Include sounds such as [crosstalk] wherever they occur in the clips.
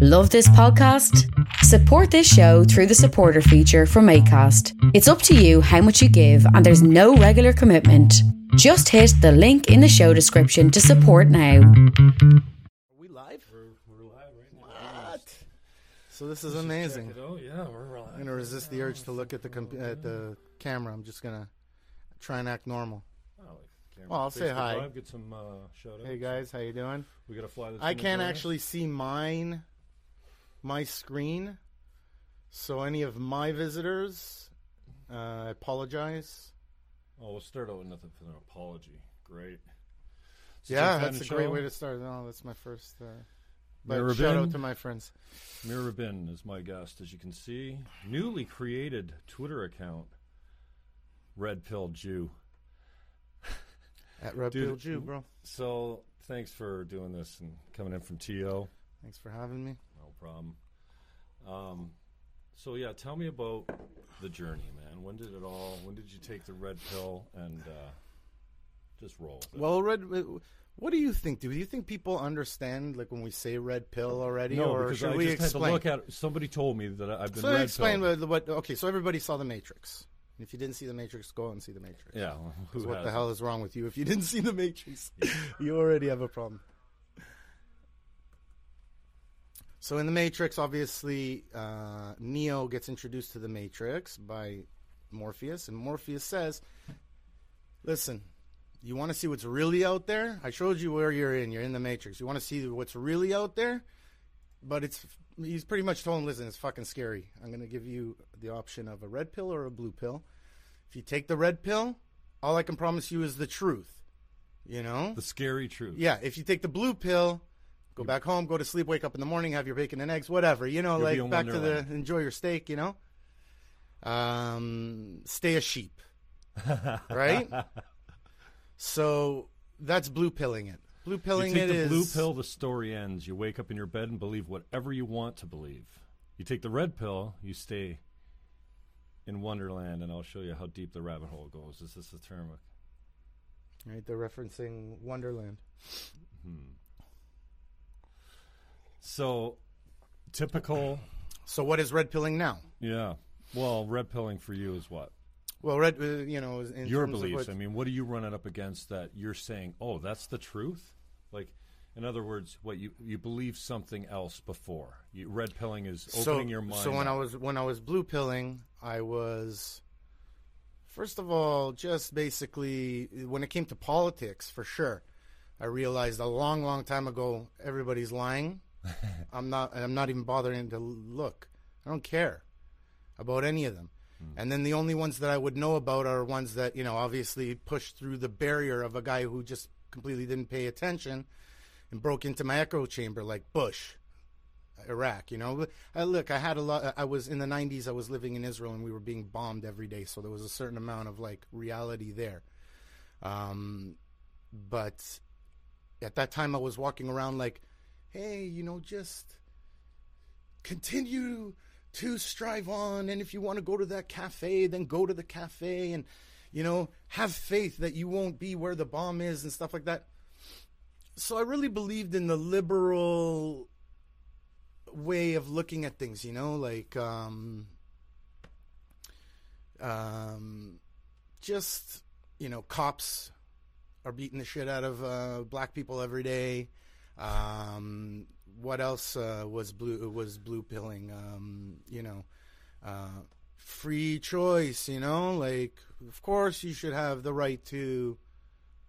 Love this podcast? Support this show through the supporter feature from ACAST. It's up to you how much you give, and there's no regular commitment. Just hit the link in the show description to support now. Are we live? We're live right now. What? So this is amazing. Oh yeah, we're live. I'm gonna resist the urge to look at the comp- at the camera. I'm just gonna try and act normal. Oh. Well, I'll say hi. Live, get some uh, shout outs. Hey guys, how you doing? we gotta fly this. I in can't drone. actually see mine, my screen. So any of my visitors, uh, I apologize. Oh, we'll start out with nothing but an apology. Great. Yeah, that's a Fenton great way to start. No, that's my first. Uh, but Mirror shout out to my friends. Mira Bin is my guest, as you can see. Newly created Twitter account. Red Pill Jew. At Red Dude, Pill Jew, bro. So thanks for doing this and coming in from TO. Thanks for having me. Problem. Um, so yeah, tell me about the journey, man. When did it all? When did you take the red pill and uh, just roll? Well, red. What do you think? Do you think people understand like when we say red pill already, no, or because should I we just explain? had to look at. It. Somebody told me that I've been so red explain what, what. Okay, so everybody saw the Matrix. If you didn't see the Matrix, go and see the Matrix. Yeah, who what the hell is wrong with you? If you didn't see the Matrix, [laughs] you already have a problem. So in the Matrix, obviously, uh, Neo gets introduced to the Matrix by Morpheus, and Morpheus says, "Listen, you want to see what's really out there? I showed you where you're in. You're in the Matrix. You want to see what's really out there? But it's he's pretty much told him, listen, it's fucking scary. I'm going to give you the option of a red pill or a blue pill. If you take the red pill, all I can promise you is the truth. You know? The scary truth. Yeah, if you take the blue pill, go back home, go to sleep, wake up in the morning, have your bacon and eggs, whatever. You know, You'll like back to the enjoy your steak, you know? Um, stay a sheep. [laughs] right? So that's blue pilling it. Blue You pilling take it the is blue pill, the story ends. You wake up in your bed and believe whatever you want to believe. You take the red pill, you stay in Wonderland, and I'll show you how deep the rabbit hole goes. Is this a term? Right, they're referencing Wonderland. So, typical. So what is red pilling now? Yeah. Well, red pilling for you is what? Well, red, uh, you know, in your beliefs. I mean, what are you running up against that you're saying, oh, that's the truth? Like, in other words, what you you believe something else before. You, red pilling is opening your mind. So when I was when I was blue pilling, I was first of all just basically when it came to politics, for sure. I realized a long, long time ago everybody's lying. [laughs] I'm not. I'm not even bothering to look. I don't care about any of them. And then the only ones that I would know about are ones that you know obviously pushed through the barrier of a guy who just completely didn't pay attention and broke into my echo chamber like Bush. Iraq. You know, I, look, I had a lot. I was in the '90s. I was living in Israel, and we were being bombed every day. So there was a certain amount of like reality there. Um, but at that time, I was walking around like, "Hey, you know, just continue to strive on, and if you want to go to that cafe, then go to the cafe, and you know, have faith that you won't be where the bomb is and stuff like that." So I really believed in the liberal way of looking at things, you know, like um, um, just you know, cops are beating the shit out of uh, black people every day. Um, what else uh, was blue was blue pilling? Um, you know, uh, free choice. You know, like of course you should have the right to.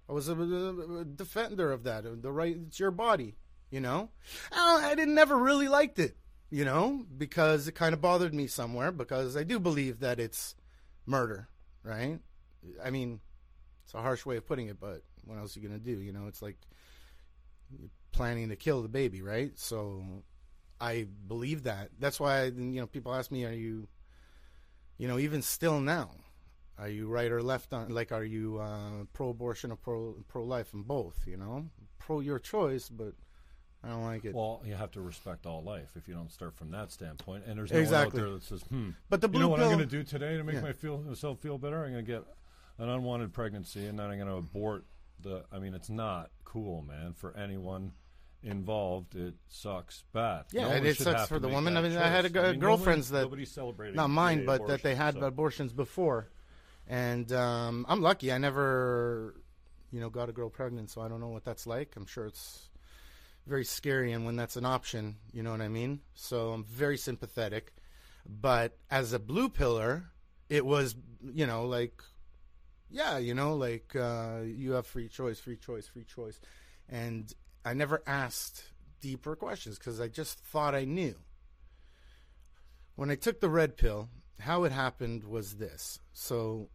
I was a, a defender of that. The right, it's your body. You know, I, I didn't never really liked it. You know, because it kind of bothered me somewhere. Because I do believe that it's murder, right? I mean, it's a harsh way of putting it, but what else are you gonna do? You know, it's like planning to kill the baby, right? So I believe that. That's why you know people ask me, "Are you, you know, even still now, are you right or left on? Like, are you uh, pro-abortion or pro pro-life? And both, you know, pro your choice, but I don't like it. Well, you have to respect all life if you don't start from that standpoint. And there's no Exactly. one out there that says, "Hmm, But the you blue know what I'm going to do today to make Yeah. my feel, myself feel better? I'm going to get an unwanted pregnancy, and then I'm going to abort the. I mean, it's not cool, man, for anyone. Involved, it sucks bad. Yeah, No and it sucks for the woman. I mean, I had a choice. I mean, girlfriends that- nobody's celebrating not mine, but that they had so- abortions before, and um, I'm lucky. I never, you know, got a girl pregnant, so I don't know what that's like. I'm sure it's very scary, and when that's an option, you know what I mean. So I'm very sympathetic, but as a blue pillar, it was, you know, like, yeah, you know, like uh, you have free choice, free choice, free choice, and I never asked deeper questions because I just thought I knew when I took the red pill, how it happened was this. So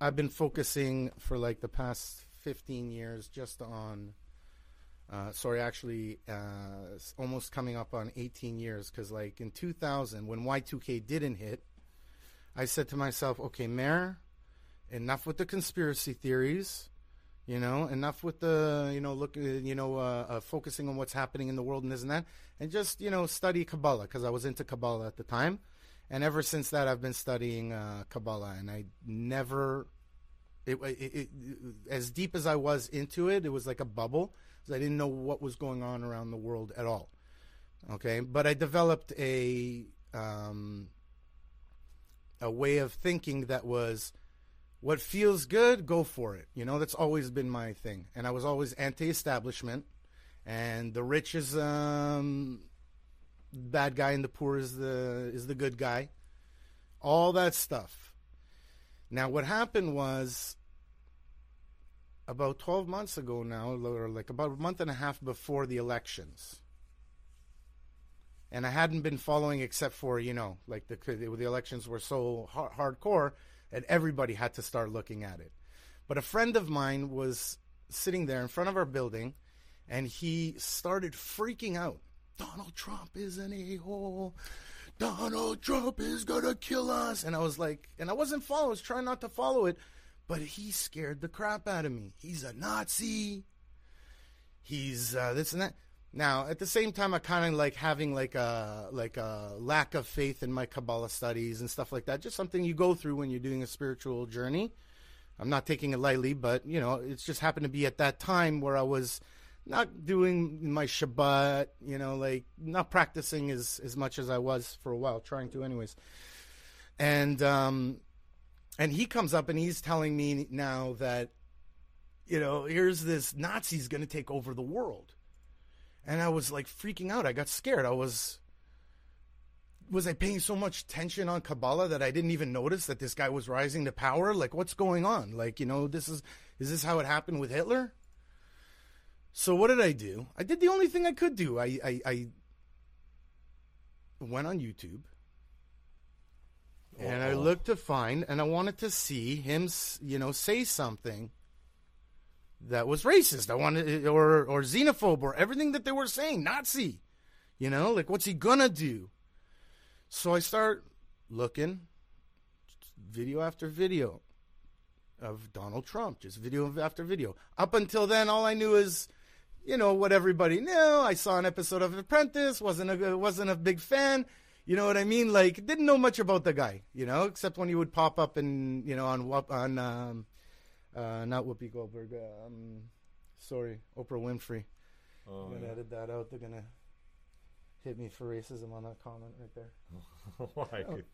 I've been focusing for like the past 15 years just on, uh, sorry, actually, uh, almost coming up on 18 years because, like, in 2000, when Y2K didn't hit, I said to myself, okay, Mayor, enough with the conspiracy theories. You know, enough with the you know look uh, you know uh, uh, focusing on what's happening in the world and this and that, and just you know study Kabbalah because I was into Kabbalah at the time, and ever since that I've been studying uh, Kabbalah, and I never, it, it, it as deep as I was into it, it was like a bubble I didn't know what was going on around the world at all. Okay, but I developed a um, a way of thinking that was what feels good, go for it. You know, that's always been my thing. And I was always anti-establishment, and the rich is um, bad guy, and the poor is the is the good guy. All that stuff. Now, what happened was about twelve months ago now, or like about a month and a half before the elections. And I hadn't been following except for you know, like the the elections were so hard, hardcore and everybody had to start looking at it. But a friend of mine was sitting there in front of our building, and he started freaking out. Donald Trump is an a hole. Donald Trump is gonna kill us. And I was like, and I wasn't following, I was trying not to follow it, but he scared the crap out of me. He's a Nazi. He's uh, this and that. Now, at the same time, I kind of like having like a like a lack of faith in my Kabbalah studies and stuff like that. Just something you go through when you're doing a spiritual journey. I'm not taking it lightly, but you know, it's just happened to be at that time where I was not doing my Shabbat, you know, like not practicing as as much as I was for a while, trying to, anyways. And um, and he comes up and he's telling me now that, you know, here's this Nazi's going to take over the world and I was like freaking out. I got scared. I was was I paying so much attention on Kabbalah that I didn't even notice that this guy was rising to power? Like what's going on? Like, you know, this is is this how it happened with Hitler? So what did I do? I did the only thing I could do. I I, I went on YouTube and I Uh-oh. looked to find and I wanted to see him, you know, say something that was racist. I wanted or or xenophobe or everything that they were saying, Nazi. You know, like what's he gonna do? So I start looking video after video of Donald Trump, just video after video. Up until then, all I knew is, you know, what everybody knew. I saw an episode of Apprentice, wasn't a wasn't a big fan. You know what I mean? Like, didn't know much about the guy, you know, except when he would pop up and you know on on um, uh, not Whoopi Goldberg. Um, sorry, Oprah Winfrey. Oh, I'm gonna edit that out. They're gonna hit me for racism on that comment right there. [laughs] Why? [laughs]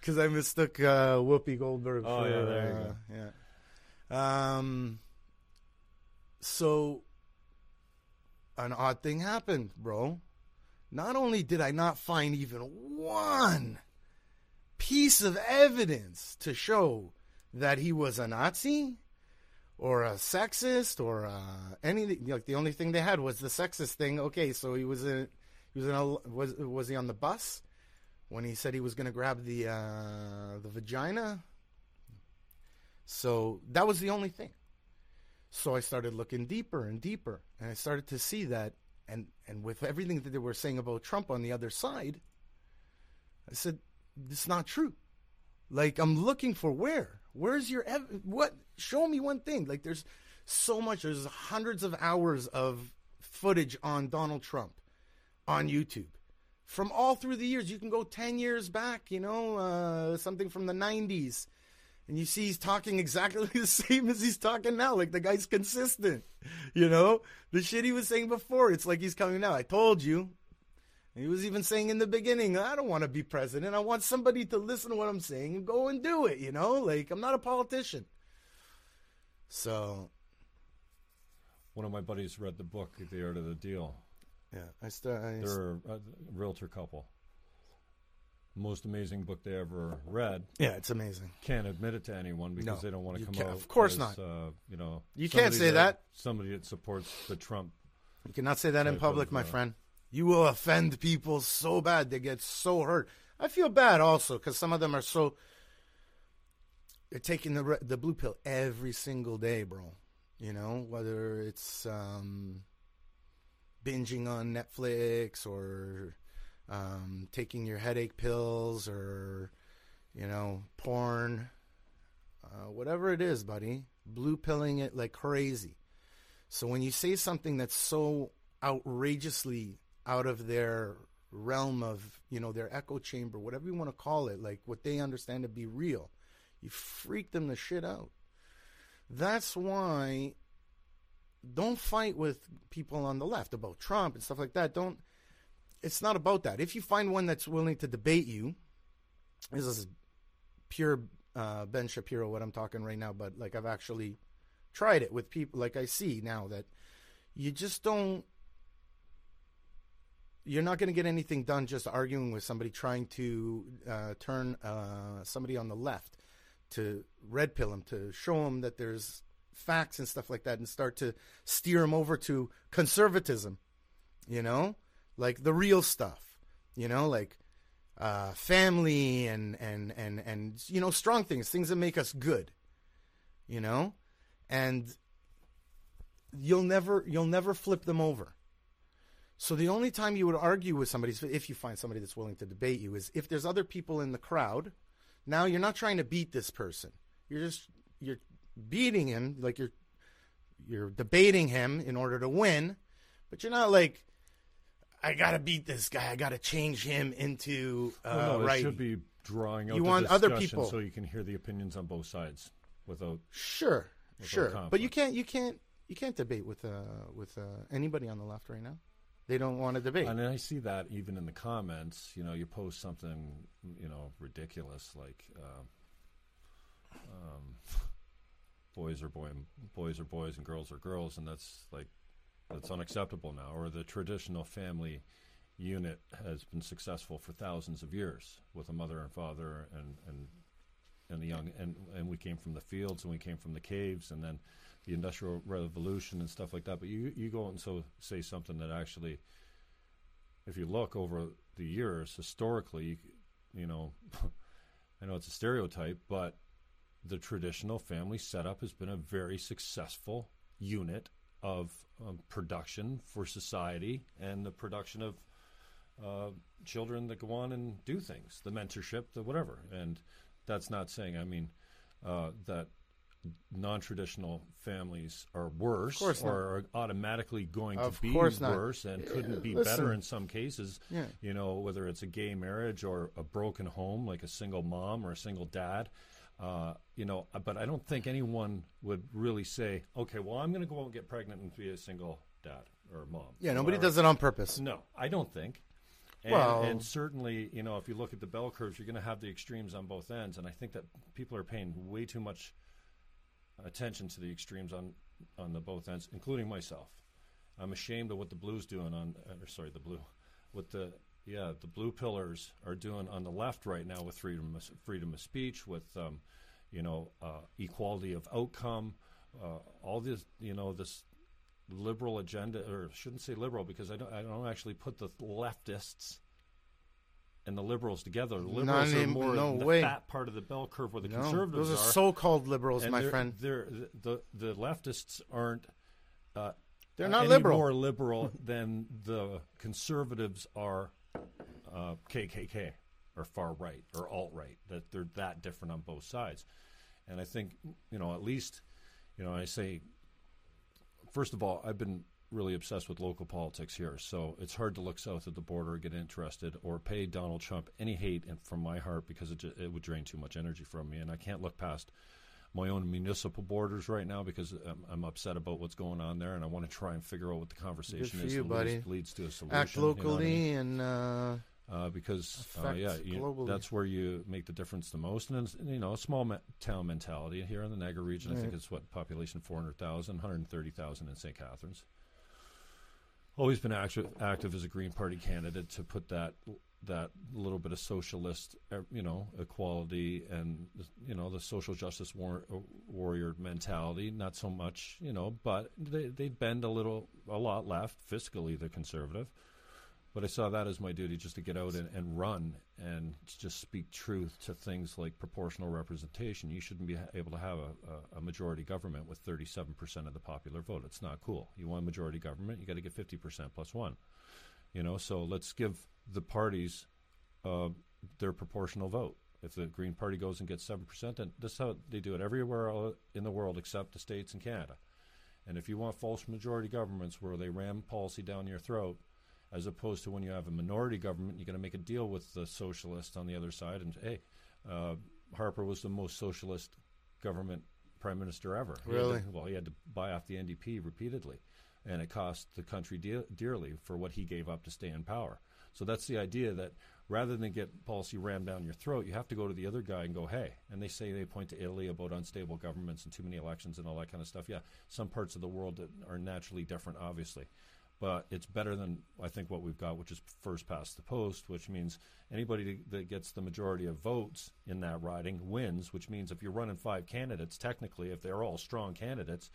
Because I mistook uh, Whoopi Goldberg. Oh, for, yeah, there you uh, Yeah. Um. So, an odd thing happened, bro. Not only did I not find even one piece of evidence to show that he was a Nazi or a sexist or uh, anything, like the only thing they had was the sexist thing. Okay, so he was in, he was in a, was was he on the bus? when he said he was going to grab the uh, the vagina. So that was the only thing. So I started looking deeper and deeper, and I started to see that, and and with everything that they were saying about Trump on the other side, I said, "It's not true." Like I'm looking for where? Where's your ev- what? Show me one thing. Like there's so much. There's hundreds of hours of footage on Donald Trump on YouTube from all through the years. You can go 10 years back, you know, uh, something from the 90s. and you see he's talking exactly [laughs] the same as he's talking now. Like the guy's consistent, you know. The shit he was saying before, it's like he's coming now. I told you. He was even saying in the beginning, I don't want to be president. I want somebody to listen to what I'm saying and go and do it, you know? Like, I'm not a politician. So, One of my buddies read the book, The Art of the Deal. yeah, I still. They're a, a realtor couple. Most amazing book they ever read. yeah, it's amazing. Can't admit it to anyone because No, they don't want to come out. of course as, not. Uh, you know, You can't say that. Somebody that supports the Trump. You cannot say that in public, of, my uh, friend. You will offend people so bad they get so hurt. I feel bad also because some of them are so. They're taking the the blue pill every single day, bro. You know whether it's um, binging on Netflix or um, taking your headache pills or you know porn, uh, whatever it is, buddy. Blue pilling it like crazy. So when you say something that's so outrageously out of their realm of, you know, their echo chamber, whatever you want to call it, like what they understand to be real, you freak them the shit out. That's why don't fight with people on the left about Trump and stuff like that. Don't it's not about that. If you find one that's willing to debate you, this is pure uh, Ben Shapiro what I'm talking right now, but like I've actually tried it with people like I see now that you just don't you're not going to get anything done just arguing with somebody trying to uh, turn uh, somebody on the left to red pill them to show them that there's facts and stuff like that and start to steer them over to conservatism you know? Like the real stuff you know? Like uh, family and and and and you know strong things things that make us good you know? And you'll never you'll never flip them over so the only time you would argue with somebody if you find somebody that's willing to debate you is if there's other people in the crowd now you're not trying to beat this person you're just you're beating him like you're you're debating him in order to win but you're not like I gotta beat this guy. I gotta change him into uh, well, no, right. should be drawing out You the want other people- so you can hear the opinions on both sides without. Sure, sure, conflict. but you can't you can't you can't debate with uh with uh, anybody on the left right now. They don't want to debate. And I see that even in the comments. You know, you post something, you know, ridiculous like. Uh, um, boys are boy, boys are boys, and girls are girls, and that's like that's unacceptable now. Or the traditional family unit has been successful for thousands of years with a mother and father and and and the young and and we came from the fields and we came from the caves and then the industrial revolution and stuff like that. But you you go and so say something that actually, if you look over the years historically, you know, [laughs] I know it's a stereotype, but the traditional family setup has been a very successful unit of um, production for society and the production of uh, children that go on and do things, the mentorship, the whatever. And that's not saying, I mean, uh, that non-traditional families are worse or not. are automatically going Of to be worse and couldn't be listen. better in some cases. Yeah. You know, whether it's a gay marriage or a broken home, like a single mom or a single dad. Uh, you know, but I don't think anyone would really say, okay, well, I'm going to go out and get pregnant and be a single dad or mom. yeah, nobody Or- does it on purpose. no, I don't think. And, Well- and certainly, you know, if you look at the bell curves, you're going to have the extremes on both ends, and I think that people are paying way too much attention to the extremes on on the both ends, including myself. I'm ashamed of what the blues doing on, uh, or sorry, the blue, what the yeah the blue pillars are doing on the left right now with freedom of, freedom of speech, with um, you know uh, equality of outcome, uh, all this you know this liberal agenda, or shouldn't say liberal because I don't I don't actually put the leftists and the liberals together. The liberals are more no the way. fat part of the bell curve where the No, conservatives those are are. so-called liberals, my they're- friend. They're, the the leftists aren't. Uh, They're not liberal. more liberal than the conservatives are uh, KKK or far right or alt right. That they're that different on both sides, and I think you know at least you know I say first of all I've been really obsessed with local politics here, so it's hard to look south of the border, get interested, or pay Donald Trump any hate from my heart because it, it would drain too much energy from me, and I can't look past my own municipal borders right now because I'm, I'm upset about what's going on there, and I want to try and figure out what the conversation is you, leads, leads to a solution. Act you know I locally mean? and uh, uh, because uh, yeah, you, that's where you make the difference the most. And it's, you know, a small ma- town mentality here in the Niagara region. I think it's what population 400,000, 130,000 in St. Catharines. Always been active, active as a Green Party candidate to put that that little bit of socialist, uh, you know, equality and you know the social justice war- uh, warrior mentality. Not so much, you know, but they they bend a little, a lot left fiscally. The conservative. But I saw that as my duty just to get out and, and run and just speak truth to things like proportional representation. You shouldn't be able to have a, a, majority government with 37% of the popular vote. It's not cool. You want a majority government, you got to get 50% plus one. You know, so let's give the parties uh, their proportional vote. If the Green Party goes and gets 7%, then this is how they do it everywhere in the world except the States and Canada. And if you want false majority governments where they ram policy down your throat, as opposed to when you have a minority government, you got to make a deal with the socialists on the other side. And hey, uh, Harper was the most socialist government prime minister ever. He to- Really? well, he had to buy off the NDP repeatedly, and it cost the country de- dearly for what he gave up to stay in power. So that's the idea that rather than get policy rammed down your throat, you have to go to the other guy and go, hey. And they say they point to Italy about unstable governments and too many elections and all that kind of stuff. Yeah, some parts of the world that are naturally different, obviously but it's better than I think what we've got, which is first past the post, which means anybody that gets the majority of votes in that riding wins. Which means if you're running five candidates, technically, if they're all strong candidates,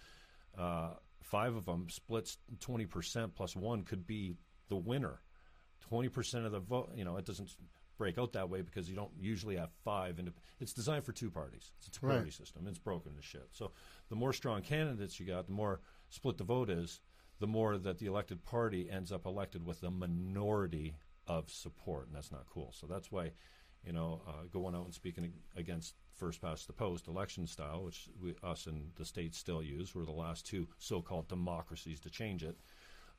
uh, five of them splits twenty percent plus one could be the winner. Twenty percent of the vote, you know, it doesn't break out that way because you don't usually have five. And it's designed for two parties. It's a two-party Right. system. It's broken to shit. So the more strong candidates you got, the more split the vote is the more that the elected party ends up elected with a minority of support, and that's not cool. So that's why, you know, uh, going out and speaking against first past the post election style, which we, us and the states still use, we're the last two so-called democracies to change it.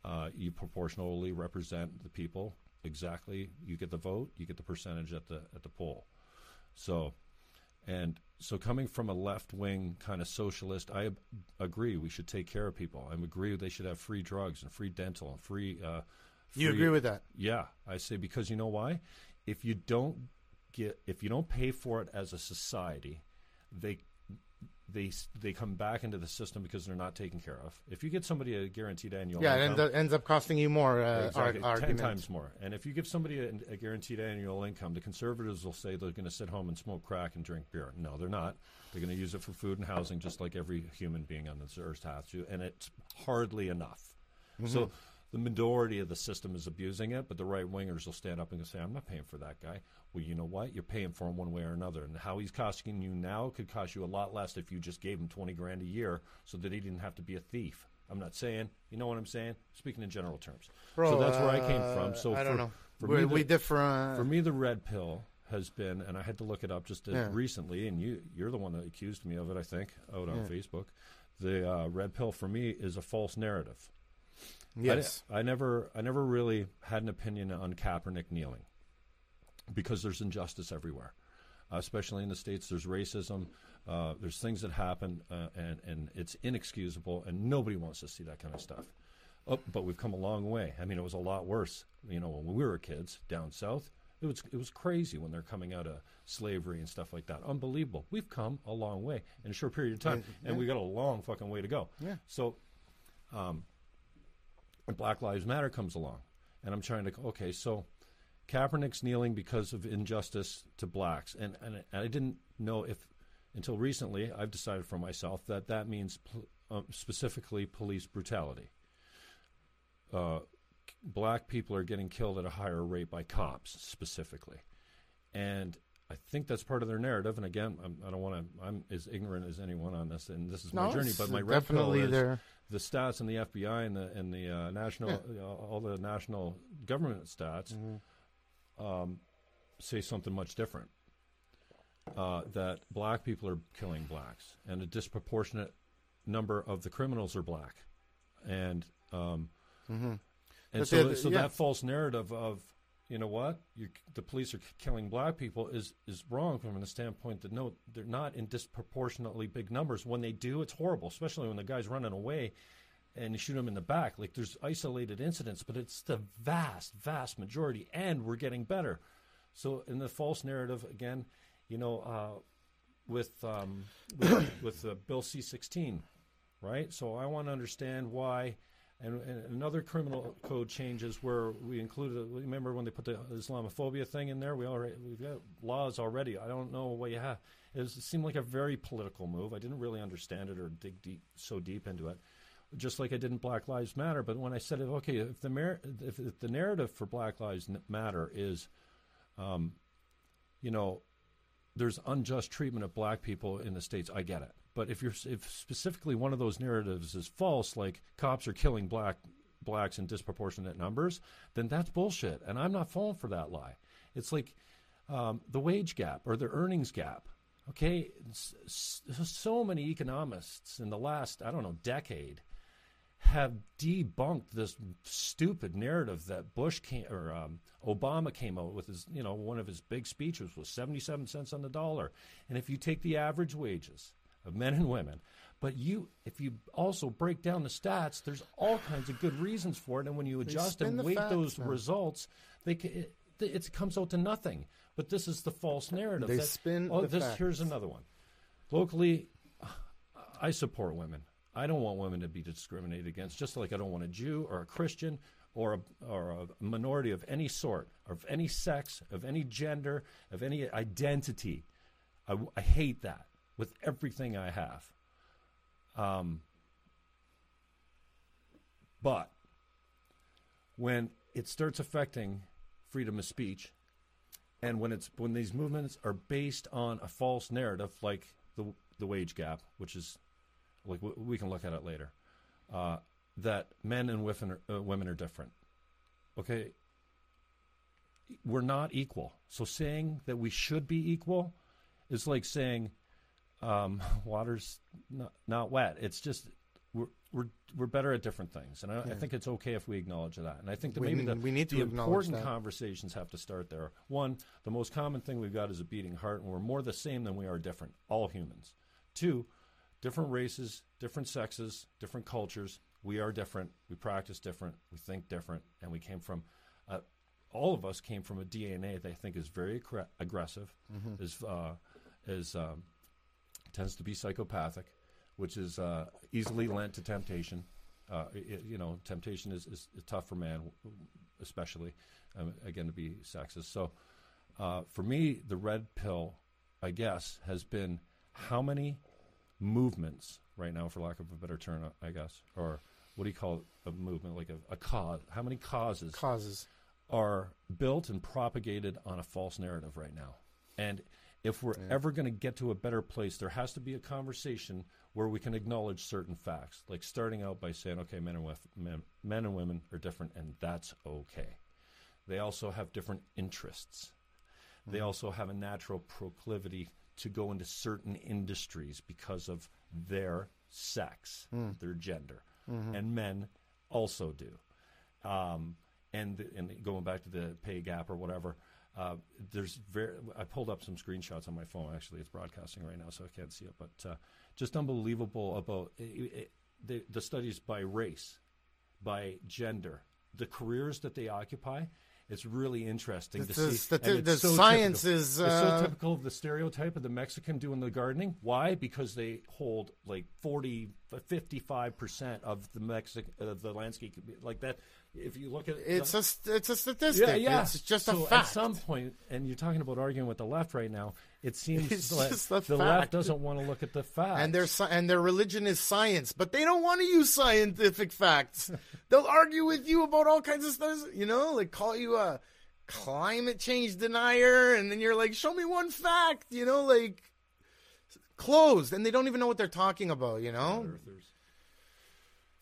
Uh, you proportionally represent the people exactly. You get the vote, you get the percentage at the at the poll. So, and so coming from a left wing kind of socialist, I ab- agree we should take care of people. I agree they should have free drugs and free dental and free. Uh, you agree with that? Yeah, I say because you know why? If you don't get, if you don't pay for it as a society, they they they come back into the system because they're not taken care of. If you get somebody a guaranteed annual Yeah, it income, ends up, ends up costing you more. Uh, Exactly, ar- ten times more. And if you give somebody a, a guaranteed annual income, the conservatives will say they're going to sit home and smoke crack and drink beer. No, they're not. They're going to use it for food and housing, just like every human being on this earth has to. And it's hardly enough. Mm-hmm. So the majority of the system is abusing it, but the right wingers will stand up and say, "I'm not paying for that guy." Well, you know what? You're paying for him one way or another, and how he's costing you now could cost you a lot less if you just gave him twenty grand a year, so that he didn't have to be a thief. I'm not saying, you know what I'm saying? Speaking in general terms. Bro, so that's where I came uh, from. So I for, don't know. For we, me, we the, differ. Uh, for me, the red pill has been, and I had to look it up just uh, Yeah. recently, and you you're the one that accused me of it, I think, out on Yeah. Facebook. The uh, red pill for me is a false narrative. I yes. I, never, I never really had an opinion on Kaepernick kneeling because there's injustice everywhere, uh, especially in the states. There's racism. Uh, there's things that happen, uh, and and it's inexcusable, and nobody wants to see that kind of stuff. Oh, but we've come a long way. I mean, it was a lot worse. You know, when we were kids down south, it was it was crazy when they're coming out of slavery and stuff like that. Unbelievable. We've come a long way in a short period of time, and we got a long fucking way to go. Yeah. So, um, Black Lives Matter comes along, and I'm trying to okay, so Kaepernick's kneeling because of injustice to blacks, and and I didn't know if until recently I've decided for myself that that means pl- uh, specifically police brutality. Uh, black people are getting killed at a higher rate by cops specifically, and I think that's part of their narrative. And again, I'm, I don't want to. I'm as ignorant as anyone on this, and this is my journey. But my definitely is there. the stats and the FBI and the and the uh, national uh, all the national government stats Mm-hmm. Um, say something much different. Uh, that black people are killing blacks, and a disproportionate number of the criminals are black, and Um, Mm-hmm. and But so, so yeah. that false narrative of you know what you the police are killing black people is is wrong from the standpoint that no they're not in disproportionately big numbers when they do it's horrible especially when the guy's running away and shoot them in the back like there's isolated incidents but it's the vast vast majority and we're getting better so in the false narrative again you know uh, with um, with, [coughs] with uh, bill c-16 right so i want to understand why and, and another criminal code changes where we included. Remember when they put the Islamophobia thing in there? We already we've got laws already. I don't know what you have. It, was, it seemed like a very political move. I didn't really understand it or dig deep so deep into it. Just like I didn't Black Lives Matter. But when I said, okay, if the mer- if, if the narrative for Black Lives Matter is, um, you know, there's unjust treatment of black people in the states. I get it. But if you're if specifically one of those narratives is false, like cops are killing black blacks in disproportionate numbers, then that's bullshit, and I'm not falling for that lie. It's like um, the wage gap or the earnings gap. Okay, so many economists in the last I don't know decade have debunked this stupid narrative that Bush came or um, Obama came out with his, you know, one of his big speeches was 77 cents on the dollar. And if you take the average wages of men and women, but you, if you also break down the stats, there's all kinds of good reasons for it. And when you adjust and weight facts, those man. results, they ca- it, it comes out to nothing. But this is the false narrative. They that- spin Oh, the this facts. here's another one. Locally, I support women. I don't want women to be discriminated against, just like I don't want a Jew or a Christian or a, or a minority of any sort, of any sex, of any gender, of any identity. I, I hate that with everything I have. Um, but when it starts affecting freedom of speech, and when it's when these movements are based on a false narrative, like the the wage gap, which is like w- we can look at it later, uh, that men and women are, uh, women are different. Okay, we're not equal. So saying that we should be equal is like saying um, [laughs] water's not, not wet. It's just we're we're we're better at different things, and I, I think it's okay if we acknowledge that. And I think that We maybe the, we need to the important that. conversations have to start there. One, the most common thing we've got is a beating heart, and we're more the same than we are different. All humans. Two, different races, different sexes, different cultures. We are different. We practice different. We think different, and we came from. Uh, all of us came from a DNA that I think is very aggre- aggressive, is uh, is um, tends to be psychopathic, which is uh, easily lent to temptation. Uh, i you know, temptation is, is, is tough for man, especially um, again to be sexist. So, uh, for me, the red pill, I guess, has been how many movements right now, for lack of a better term, I guess, or what do you call it, a movement like a, a cause? How many causes Causes. are built and propagated on a false narrative right now. And if we're ever going to get to a better place, there has to be a conversation where we can acknowledge certain facts, like starting out by saying, okay, men and, wif- men, men and women are different, and that's okay. They also have different interests. They also have a natural proclivity to go into certain industries because of their sex, their gender. And men also do um, and the, and going back to the pay gap or whatever. Uh, there's very. I pulled up some screenshots on my phone. Actually, it's broadcasting right now, so I can't see it. But uh, just unbelievable about i i the the studies by race, by gender, the careers that they occupy. It's really interesting The- to the see. and the so science typical. is, It's uh, so typical of the stereotype of the Mexican doing the gardening. Why? Because they hold like 40, 55% of the Mexican, uh, the landscape. Like that, if you look at It's a it's a statistic. yeah, yeah. It's just so a fact. At some point, and you're talking about arguing with the left right now. It seems It's like a the left doesn't want to look at the facts. and their and their religion is science, but they don't want to use scientific facts. [laughs] They'll argue with you about all kinds of stuff, you know, like call you a climate change denier, and then you're like, show me one fact, you know, like closed, and they don't even know what they're talking about, you know. Earthers.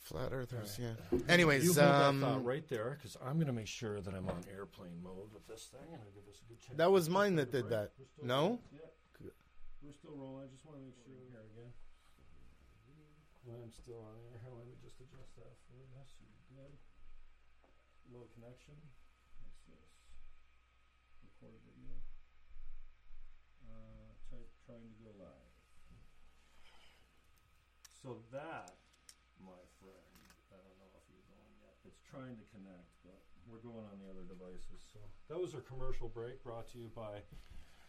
Flat earthers, yeah. You Anyways, hold that um, thought right there because I'm going to make sure that I'm on airplane mode with this thing, and I'll give us a good check. that was mine that did that. No, Yeah. We're still rolling. I just want to make sure we're here again. I'm still on air. Here, [laughs] let me just adjust that for you. So you're good. Low connection. What's this? Record video. Uh, type trying to go live. So that, my friend, I don't know if you're going yet. It's trying to connect, but we're going on the other devices. So that was our commercial break brought to you by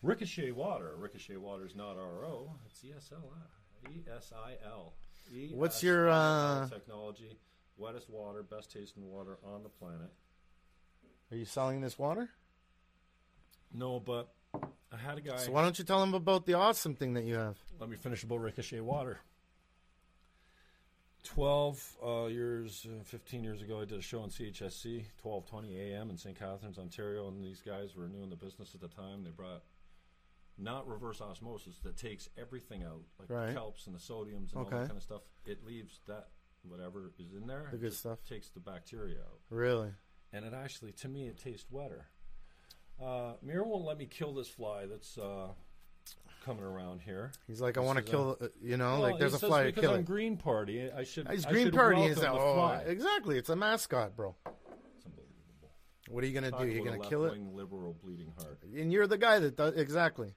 Ricochet Water. Ricochet Water is not RO. It's ESL. E-S-I-L. What's your, uh, technology? Wettest water, best tasting water on the planet. Are you selling this water? No, but I had a guy. So why don't you tell them about the awesome thing that you have? Let me finish about Ricochet Water. 12 uh, years, uh, 15 years ago, I did a show on CHSC, 1220 AM in St. Catharines, Ontario, and these guys were new in the business at the time. They brought not reverse osmosis that takes everything out, like Right. the kelps and the sodiums and all that kind of stuff. It leaves that, whatever is in there, The good stuff. takes the bacteria out. Really? And it actually, to me, it tastes wetter. Uh, Mir won't let me kill this fly that's uh, coming around here. He's like, I want to kill. Uh, you know, Well, like there's he a fly. because Kill I'm. Green Party. I should. He's Green should Party. Is the that? Oh, fly. exactly. It's a mascot, bro. It's unbelievable. What are you gonna Talk do? You're gonna kill it, liberal bleeding heart. and you're the guy that does exactly.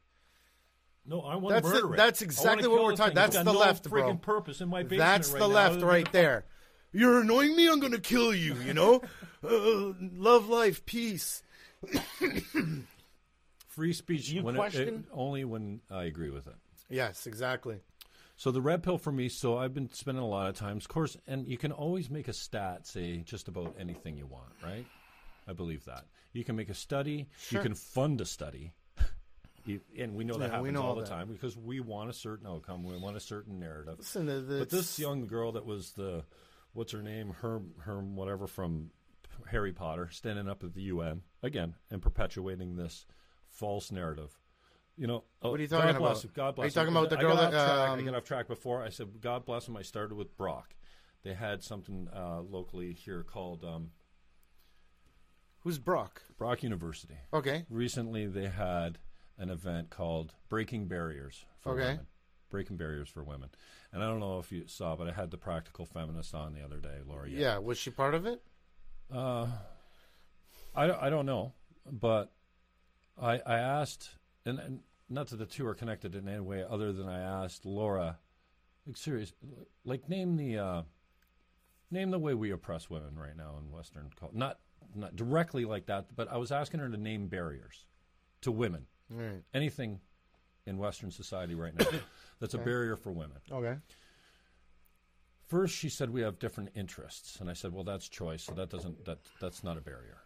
No, I want That's to the- murder it. that's exactly what we're talking- that's the no left, bro. purpose in my basement That's right the now, left right there. You're annoying me. I'm gonna kill you. You know, [laughs] uh, love life, peace. Free speech. You when it- question? it- only when I agree with it. Yes, exactly. So the red pill for me. So I've been spending a lot of times, of course, and you can always make a stat say just about anything you want, right? I believe that you can make a study. Sure. You can fund a study. [laughs] You- and we know that Yeah, happens know all all the time because we want a certain outcome. We want a certain narrative. Listen, to the, But this young girl that was the, what's her name, Herm, Herm, whatever from Harry Potter, standing up at the UN again and perpetuating this false narrative. You know, oh, What are you talking God bless, about? God bless. Are you talking him. about the girl got that, track. I um, got off track before. I said, God bless him. I started with Brock. They had something uh, locally here called um, who's Brock? Brock University. Okay, Recently, they had an event called Breaking Barriers for Okay. Women. Breaking Barriers for Women. And I don't know if you saw, but I had the practical feminist on the other day, Laura. Yeah. Was she part of it? Uh, I, I don't know, but I I asked, and, and not that the two are connected in any way other than I asked Laura, like serious, like name the uh, name the way we oppress women right now in Western culture. Not not directly like that, but I was asking her to name barriers to women. Right. Anything in Western society right now [coughs] that's a barrier for women. Okay. First, she said we have different interests, and I said, "Well, that's choice, so that doesn't that that's not a barrier."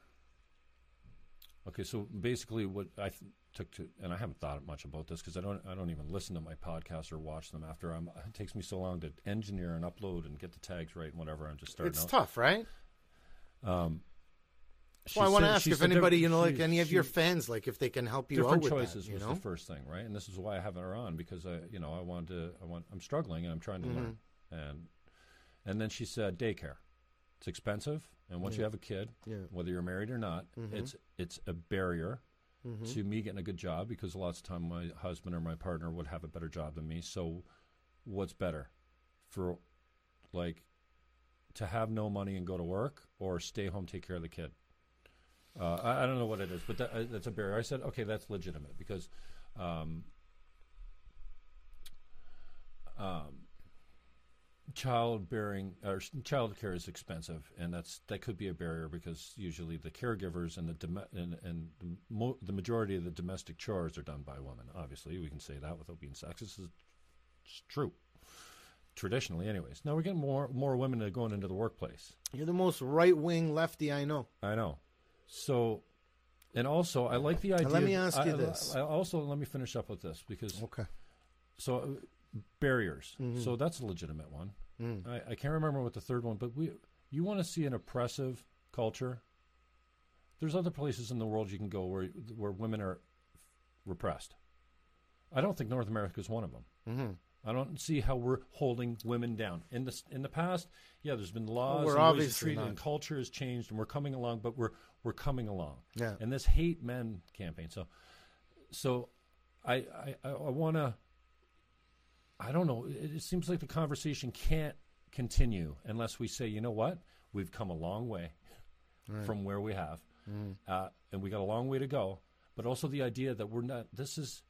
Okay, so basically, what I th- took to, and I haven't thought much about this because I don't I don't even listen to my podcasts or watch them after I'm. [laughs] It takes me so long to engineer and upload and get the tags right and whatever. I'm just starting It's out. tough, right? Um, she Well, I want to ask if anybody, you know, like any of she- your fans, like if they can help you out different with choices that. You was know, the first thing, right? And this is why I have her on because I, you know, I want to, I want, I'm struggling and I'm trying to learn. Mm-hmm. And and then she said daycare, it's expensive, and once you have a kid, Yeah. whether you're married or not, it's it's a barrier to me getting a good job because lots of time my husband or my partner would have a better job than me. So, what's better for like to have no money and go to work or stay home take care of the kid? Uh, I, I don't know what it is, but that, uh, that's a barrier. I said, okay, that's legitimate because um, um, childbearing or child care is expensive, and that's that could be a barrier because usually the caregivers and the dom- and, and the, mo- the majority of the domestic chores are done by women. Obviously, we can say that without being sexist. It's true. Traditionally, anyways. Now we're getting more more women that are going into the workplace. you're the most right wing lefty I know. I know. So, and also, I like the idea. let me ask you I- this. I also, let me finish up with this because Okay. so barriers. Mm-hmm. So that's a legitimate one. Mm. I, I can't remember what the third one, but we you want to see an oppressive culture. There's other places in the world you can go where where women are repressed. I don't think North America is one of them. Mm-hmm. I don't see how we're holding women down. In the in the past, yeah, there's been laws we're and ways to obviously treat not. and culture has changed, and we're coming along. But we're we're coming along. Yeah. And this hate men campaign. So, so, I I I want to. I don't know. It, it seems like the conversation can't continue unless we say, you know what, we've come a long way from where we have, uh, and we got a long way to go. But also the idea that we're not. This is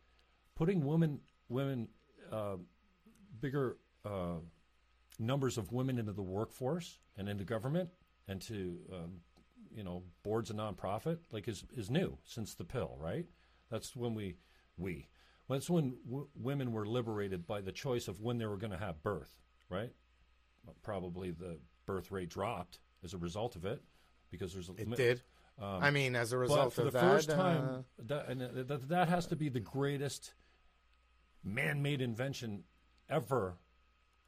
putting women, women, uh, bigger uh, numbers of women into the workforce and into government and to um, you know boards of nonprofit like is is new since the pill, right? That's when we we. That's when w- women were liberated by the choice of when they were going to have birth, right? Probably the birth rate dropped as a result of it because there's a It limit- did. I mean, as a result for of the that, first uh, time, that, and uh, that, that has to be the greatest man-made invention ever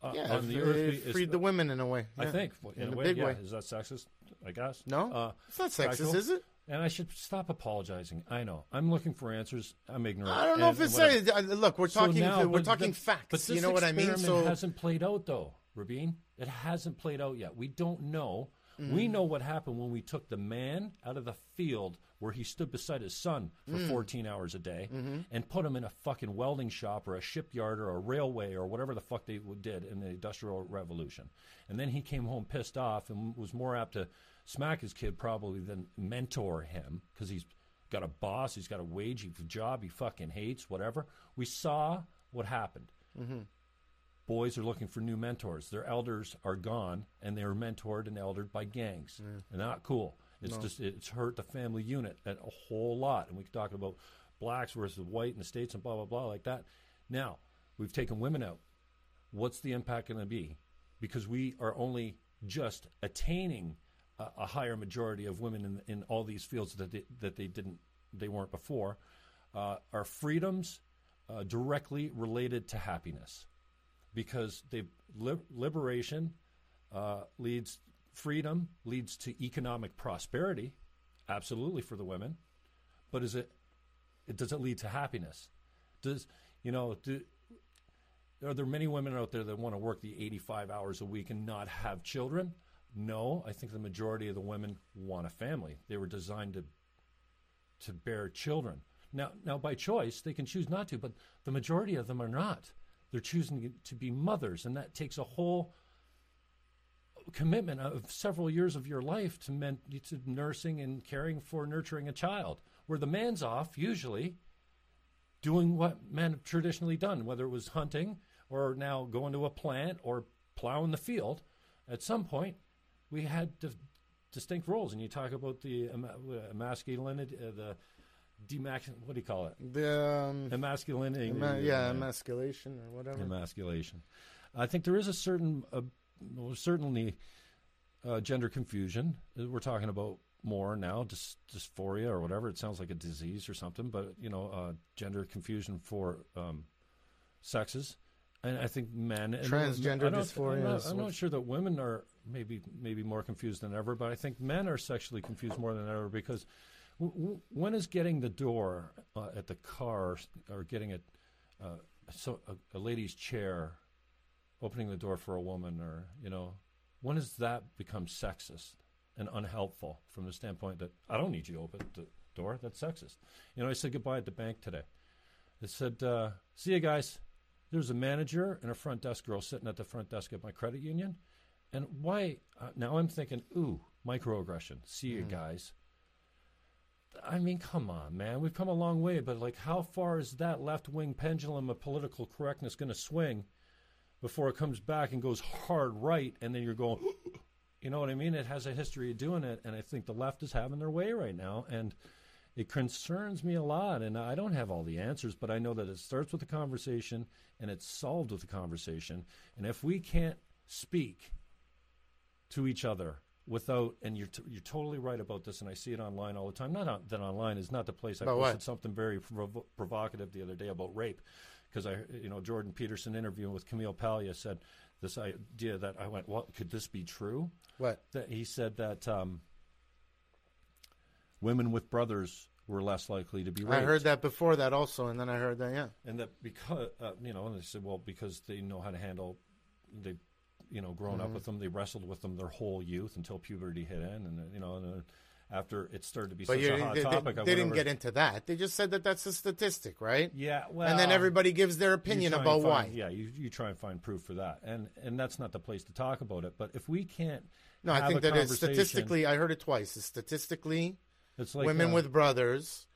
uh, yeah, on the it earth. Is- freed the women in a way. I think in, in a a way, big yeah. way. Is that sexist? I guess No, Uh, it's not sexist, is it? And I should stop apologizing. I know. I'm looking for answers. I'm ignorant. I don't know and- if it's uh, look. We're So talking. now- we're talking the- facts. But you know what I mean? So hasn't played out though, Rabin. It hasn't played out yet. We don't know. Mm. We know what happened when we took the man out of the field where he stood beside his son for Mm. 14 hours a day Mm-hmm. and put him in a fucking welding shop or a shipyard or a railway or whatever the fuck they did in the Industrial Revolution. And then he came home pissed off and was more apt to smack his kid probably than mentor him because he's got a boss, he's got a wage, he's a job he fucking hates, whatever. We saw what happened mm-hmm. boys are looking for new mentors. Their elders are gone, and they are mentored and eldered by gangs. And not cool. It's just it's hurt the family unit a a whole lot. And we can talk about blacks versus white in the states and blah blah blah like that. Now we've taken women out. What's the impact going to be? Because we are only just attaining a, a higher majority of women in, in all these fields that they, that they didn't they weren't before. Uh, are freedoms uh, directly related to happiness? because they li- liberation uh, leads freedom leads to economic prosperity, absolutely for the women. But is it, it does it lead to happiness? Does you know? Do, are there many women out there that want to work the 85 hours a week and not have children? No, I think the majority of the women want a family. They were designed to to bear children. Now, now by choice, they can choose not to, but the majority of them are not. They're choosing to be mothers, and that takes a whole commitment of several years of your life to, men, to nursing and caring for nurturing a child. Where the man's off, usually, doing what men have traditionally done, whether it was hunting or now going to a plant or plowing the field. At some point, we had di- distinct roles, and you talk about the em- emasculated, uh, the demax. What do you call it? the um, Emasculating. ema- yeah, emasculation or whatever. emasculation. I think there is a certain, uh, well, certainly, uh, gender confusion. Uh, We're talking about more now, dys- dysphoria or whatever. It sounds like a disease or something, but you know, uh, gender confusion for um, sexes. And i think men transgender dysphoria i'm not, I'm not sure that women are maybe maybe more confused than ever, but I think men are sexually confused more than ever because w- w- when is getting the door uh, at the car or getting a uh, so a, a lady's chair, opening the door for a woman, or you know, when does that become sexist and unhelpful from the standpoint that I don't need you open the door? That's sexist. You know, I said goodbye at the bank today. I said, uh, "See you guys." There's a manager and a front desk girl sitting at the front desk at my credit union, and why? Uh, now I'm thinking, ooh, microaggression. See you guys. I mean, come on, man. We've come a long way, but like, how far is that left wing pendulum of political correctness going to swing before it comes back and goes hard right? And then you're going, [gasps] you know what I mean? It has a history of doing it. And I think the left is having their way right now. And it concerns me a lot. And I don't have all the answers, but I know that it starts with a conversation and it's solved with a conversation. And if we can't speak to each other without and you're t- you're totally right about this and I see it online all the time not on, that online is not the place I About posted what? something very provo- provocative the other day about rape because I you know Jordan Peterson interviewing with Camille Paglia said this idea that I went well could this be true What? that he said that um, women with brothers were less likely to be raped I heard that before that also, and then I heard that yeah. and that because uh, you know, and they said, well, because they know how to handle, they, you know, grown Mm-hmm. up with them, they wrestled with them their whole youth until puberty hit in, and you know, and, uh, after it started to be But such a hot they, they- topic. I they didn't over- get into that. They just said that that's a statistic, right? Yeah, well, and then everybody gives their opinion about find- why. Yeah, you, you try and find proof for that, and and that's not the place to talk about it. But if we can't, No, I think that it's statistically. I heard it twice. It's statistically, it's like women uh, with brothers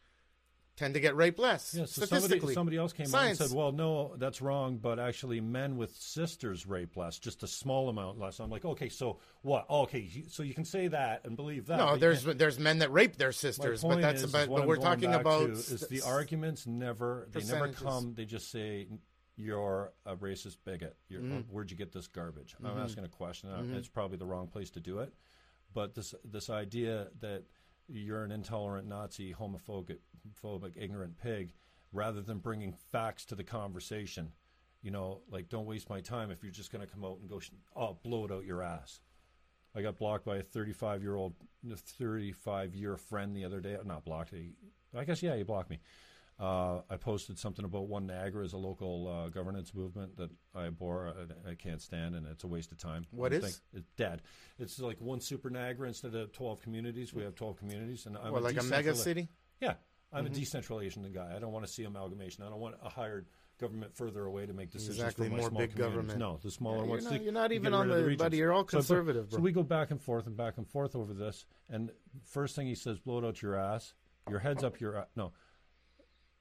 tend to get raped less. Yeah, so statistically, somebody, somebody else came Science. out and said, "Well, no, that's wrong." But actually, men with sisters rape less, just a small amount less. I'm like, okay, so what? Oh, okay, so you can say that and believe that. no, there's there's men that rape their sisters, but that's is, about. is what But we're talking about to is the arguments never they never come. They just say you're a racist bigot. You're, Mm-hmm. Where'd you get this garbage? I'm asking a question. and It's probably the wrong place to do it. But this this idea that you're an intolerant Nazi, homophobic, phobic, ignorant pig, rather than bringing facts to the conversation, you know, like don't waste my time if you're just going to come out and go, oh, blow it out your ass. I got blocked by a 35 year old, 35 year friend the other day. Not blocked. I guess yeah, he blocked me. Uh, I posted something about One Niagara as a local uh, governance movement that I abhor. I, I can't stand, and it's a waste of time. What is? think It's dead. It's like one super Niagara instead of 12 communities. We have 12 communities, and I'm what, like a mega city. Yeah, I'm Mm-hmm. a decentralization guy. I don't want to see amalgamation. I don't want a hired government further away to make decisions Exactly, for my more small big government. No, the smaller Yeah, you're ones. not- you're not even on the- regions. buddy, you're all conservative, So, bro. we go back and forth and back and forth over this. And first thing he says, blow it out your ass. Your head's up your a- no.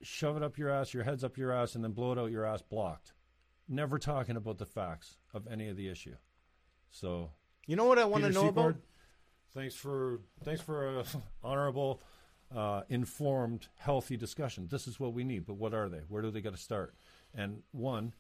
Shove it up your ass. Your head's up your ass, and then blow it out your ass. Blocked. Never talking about the facts of any of the issue. So You know what I want to Peter know about? Thanks for thanks for a honorable, uh, informed, healthy discussion. This is what we need. But what are they? Where do they got to start? And one,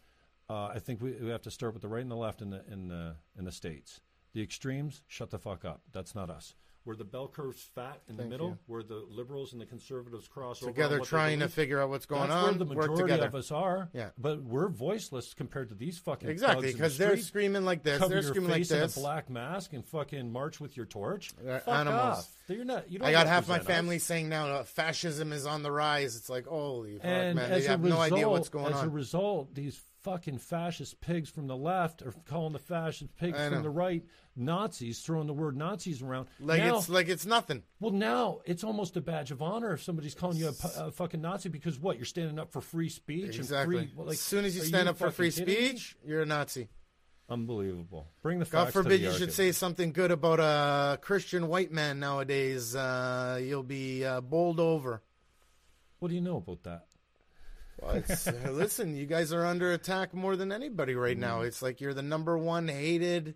uh, I think we, we have to start with the right and the left in the in the in the states. The extremes, shut the fuck up. That's not us. Where the bell curve's fat in the middle, you. where the liberals and the conservatives cross over Together, trying to figure out what's going that's on. where the work majority together. of us are. Yeah. But we're voiceless compared to these fucking exactly in the because they're screaming like this. cover They're screaming like face in a black mask and fucking march with your torch. They're Fuck animals. off. You're not. You don't I got half my represent us. family saying now uh, fascism is on the rise. It's like holy fuck, And man! They have result, no idea what's going as a result, these fucking fascist pigs from the left are calling the fascist pigs I from know. the right Nazis, throwing the word Nazis around. like now, it's like it's nothing. well, now it's almost a badge of honor if somebody's calling you a, a fucking Nazi because what? You're standing up for free speech Exactly. and free. well, like, as soon as you are stand up for free kidding me? speech, you're a Nazi. unbelievable. Bring the God facts to forbid the you should say something good about a Christian white man nowadays. Uh, you'll be uh, bowled over. What do you know about that? Well, uh, [laughs] listen, you guys are under attack more than anybody right Mm. now. It's like you're the number one hated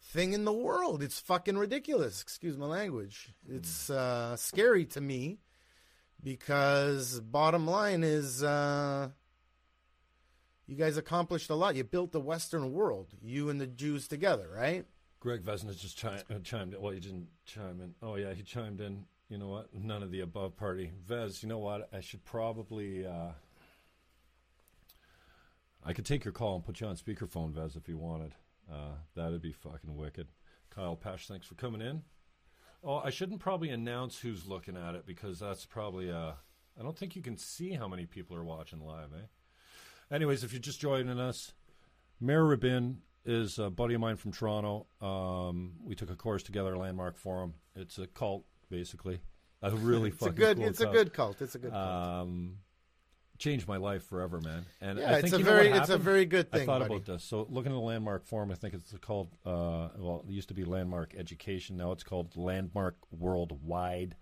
thing in the world. It's fucking ridiculous. Excuse my language. It's uh, scary to me because bottom line is uh, you guys accomplished a lot. You built the Western world, you and the Jews together, right? Greg Vesna just chi- uh, chimed in. Well, he didn't chime in. Oh, yeah, he chimed in. You know what? None of the above party. Vez, you know what? I should probably. Uh, I could take your call and put you on speakerphone, Vez, if you wanted. Uh, that'd be fucking wicked. Kyle Pash, thanks for coming in. Oh, I shouldn't probably announce who's looking at it because that's probably. Uh, I don't think you can see how many people are watching live, eh? Anyways, if you're just joining us, Mayor Rabin is a buddy of mine from Toronto. Um, we took a course together, Landmark Forum. It's a cult, basically. A really [laughs] It's a fucking good. cool It's a cult. good cult. It's a good cult. Um, changed my life forever, man. And Yeah, I it's a you know very- it's a very good thing. I thought buddy. about this. So looking at the Landmark Forum, I think it's called. Uh, well, it used to be Landmark Education. Now it's called Landmark Worldwide.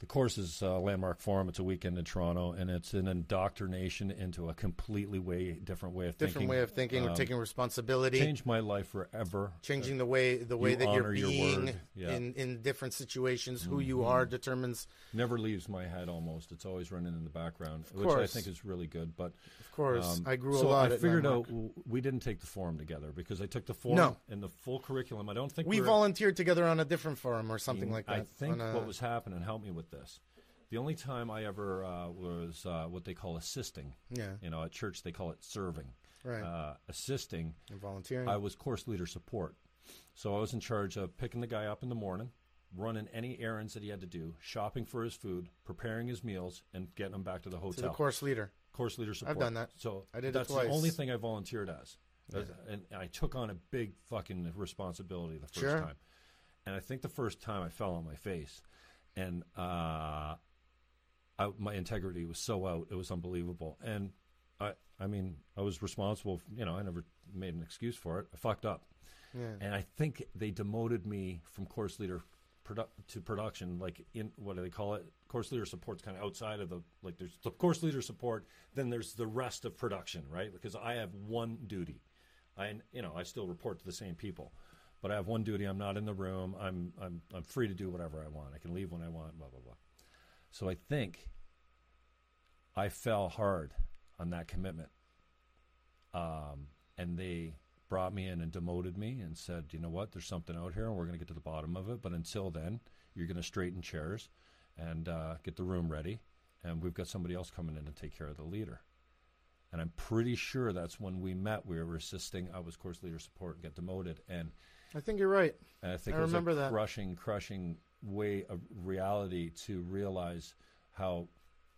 The course is uh, Landmark Forum. It's a weekend in Toronto, and it's an indoctrination into a completely way different way of thinking. Different thinking. way of thinking. Um, taking responsibility. changed my life forever. changing the way the way you that you're honor your being yeah. Mm-hmm. in in different situations. Who you are determines, Never leaves my head. Almost, it's always running in the background, which I think is really good. But of course. um, I grew so a lot. I figured out we didn't take the forum together because I took the forum No. and the full curriculum. I don't think We volunteered together on a different forum or something like that. I think a- what was happening, help me with this. The only time I ever uh, was uh, what they call assisting. Yeah. You know, at church they call it serving. Right. Uh, assisting. volunteering. I was course leader support. So I was in charge of picking the guy up in the morning, running any errands that he had to do, shopping for his food, preparing his meals, and getting him back to the to hotel. the course leader. course leader support. I've done that. So I did it that's the only thing I volunteered as. That's- And I took on a big fucking responsibility the first Sure. time. and I think the first time I fell on my face, and uh, I, my integrity was so out, it was unbelievable. And I, I mean, I was responsible. For, you know, I never made an excuse for it. I fucked up, Yeah. and I think they demoted me from course leader produ- to production. Like in what do they call it? Course leader support's kind of outside of the like. There's the course leader support. Then there's the rest of production, right? Because I have one duty. I, you know, I still report to the same people, but I have one duty. I'm not in the room. I'm, I'm, I'm free to do whatever I want. I can leave when I want. Blah blah blah. So I think I fell hard on that commitment, um, and they brought me in and demoted me and said, you know what, there's something out here, and we're going to get to the bottom of it. But until then, you're going to straighten chairs and uh, get the room ready, and we've got somebody else coming in to take care of the leader. And I'm pretty sure that's when we met. We were assisting. I was course leader support and get demoted, and I think you're right. and I think I it was remember a that. crushing, crushing way of reality to realize how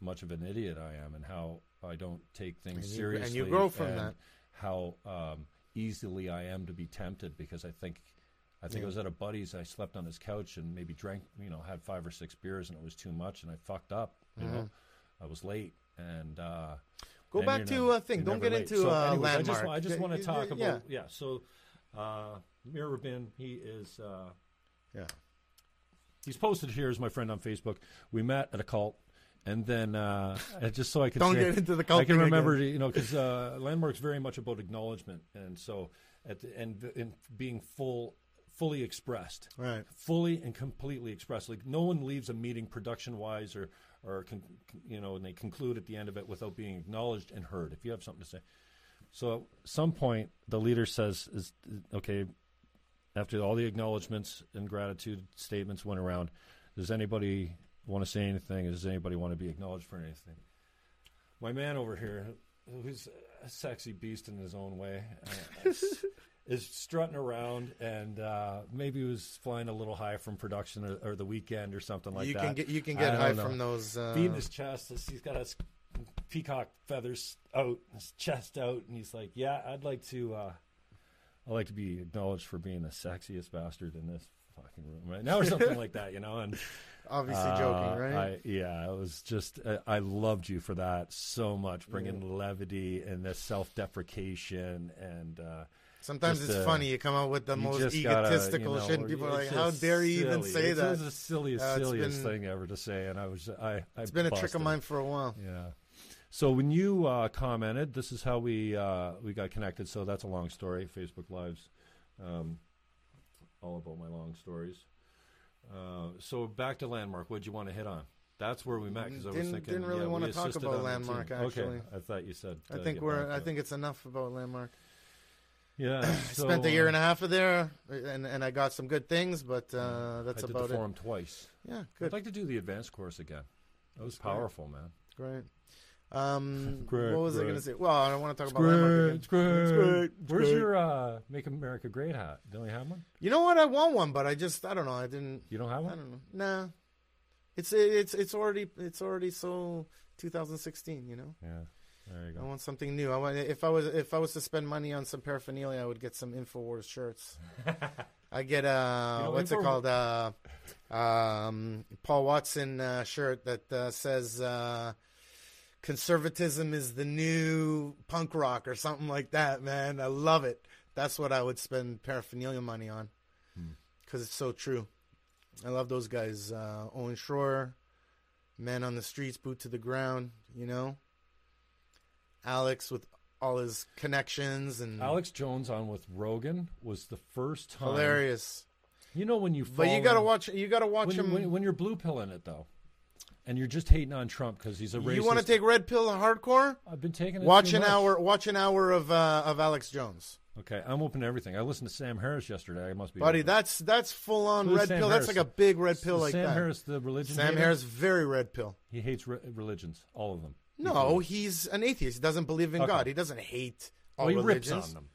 much of an idiot I am and how I don't take things And you- seriously. and you grow from and that. How um, easily I am to be tempted because I think. I think. I was at a buddy's. I slept on his couch and maybe drank, you know, had five or six beers, and it was too much, and I fucked up. You know, I was late, and uh, Go and back you're to uh, thing. you're Don't never get late. into So uh, anyways, I just, landmark. wa- I just want to talk yeah. about yeah. So, uh, Mir Rabin, he is. Uh, Yeah. He's posted here as my friend on Facebook. We met at a cult, and then uh, [laughs] just so I could Don't say- get into the cult I can remember, again. you know, because uh, landmark's very much about acknowledgement, and so at the and in being full, fully expressed, Right. fully and completely expressed. Like no one leaves a meeting production wise or or con, con- you know, and they conclude at the end of it without being acknowledged and heard. If you have something to say, so at some point the leader says, "Is okay." After all the acknowledgments and gratitude statements went around, does anybody want to say anything? Does anybody want to be acknowledged for anything? My man over here, who's a sexy beast in his own way, uh, is- strutting around and uh, maybe was flying a little high from production or, or the weekend or something like you that. can get you can get high know. from those. Uh, beating his chest. He's got his peacock feathers out, his chest out, and he's like, "Yeah, I'd like to. Uh, I'd like to be acknowledged for being the sexiest bastard in this fucking room right now, or something like that, you know." And [laughs] obviously uh, joking, right? I, yeah, it was just uh, I loved you for that so much, bringing levity and this self-deprecation and. Uh, Sometimes just, it's uh, funny. You come out with the most just gotta, egotistical you know, shit, and people are like, "How dare you even silly. say it's, that?" It's the silliest, Uh, silliest been- thing ever to say, and I was I. I It's been a trick of mine for a while. Yeah. So when you uh, commented, this is how we uh, we got connected. So that's a long story. Facebook Lives, um, all about my long stories. Uh, so back to Landmark. What'd you want to hit on? That's where we met because I was thinking. didn't really yeah, wanna talk about the Landmark, actually. Okay, I thought you said. I uh, think we're. I think it's enough about landmark. it. Yeah. [clears throat] so, Spent a year uh, and a half of there, and and I got some good things, but uh, that's I did about the it. forum twice. Yeah, good. I'd like to do the advanced course again. That was great. powerful, man. great. Um, [laughs] Great, what was I going to say? Well, I don't want to talk about landmark again. It's great. It's great, it's Where's great. your uh, "Make America Great" hat? Don't you have one? You know what? I want one, but I just I don't know. I didn't. You don't have one? I don't know. Nah, it's it's it's already it's already so 2016. You know, Yeah. There you I want something new. I want if I was if I was to spend money on some paraphernalia, I would get some Infowars shirts. [laughs] I get uh You know, what's it called uh um Paul Watson uh, shirt that uh, says uh conservatism is the new punk rock or something like that, man. I love it. That's what I would spend paraphernalia money on. Hmm. Cuz it's so true. I love those guys uh Owen Shroyer, Man on the Streets, Boot to the Ground, you know. Alex with all his connections and Alex Jones on with Rogan was the first time. hilarious. You know when you But you got to in- watch. You got to watch when, him. when, when you're blue pilling it though, and you're just hating on Trump because he's a racist. you want to take red pill hardcore? I've been taking it Watch an much. hour. Watch an hour of uh, of Alex Jones, Okay, I'm open to everything. I listened to Sam Harris yesterday. I must be buddy. open. That's that's full on Who's red Sam pill. That's like a big red pill like Sam that. Harris, the religion. Sam hater? Harris, very red pill. He hates re- religions, all of them. No, he's an atheist. He doesn't believe in Okay. God. He doesn't hate all Well, he rips religions. on them.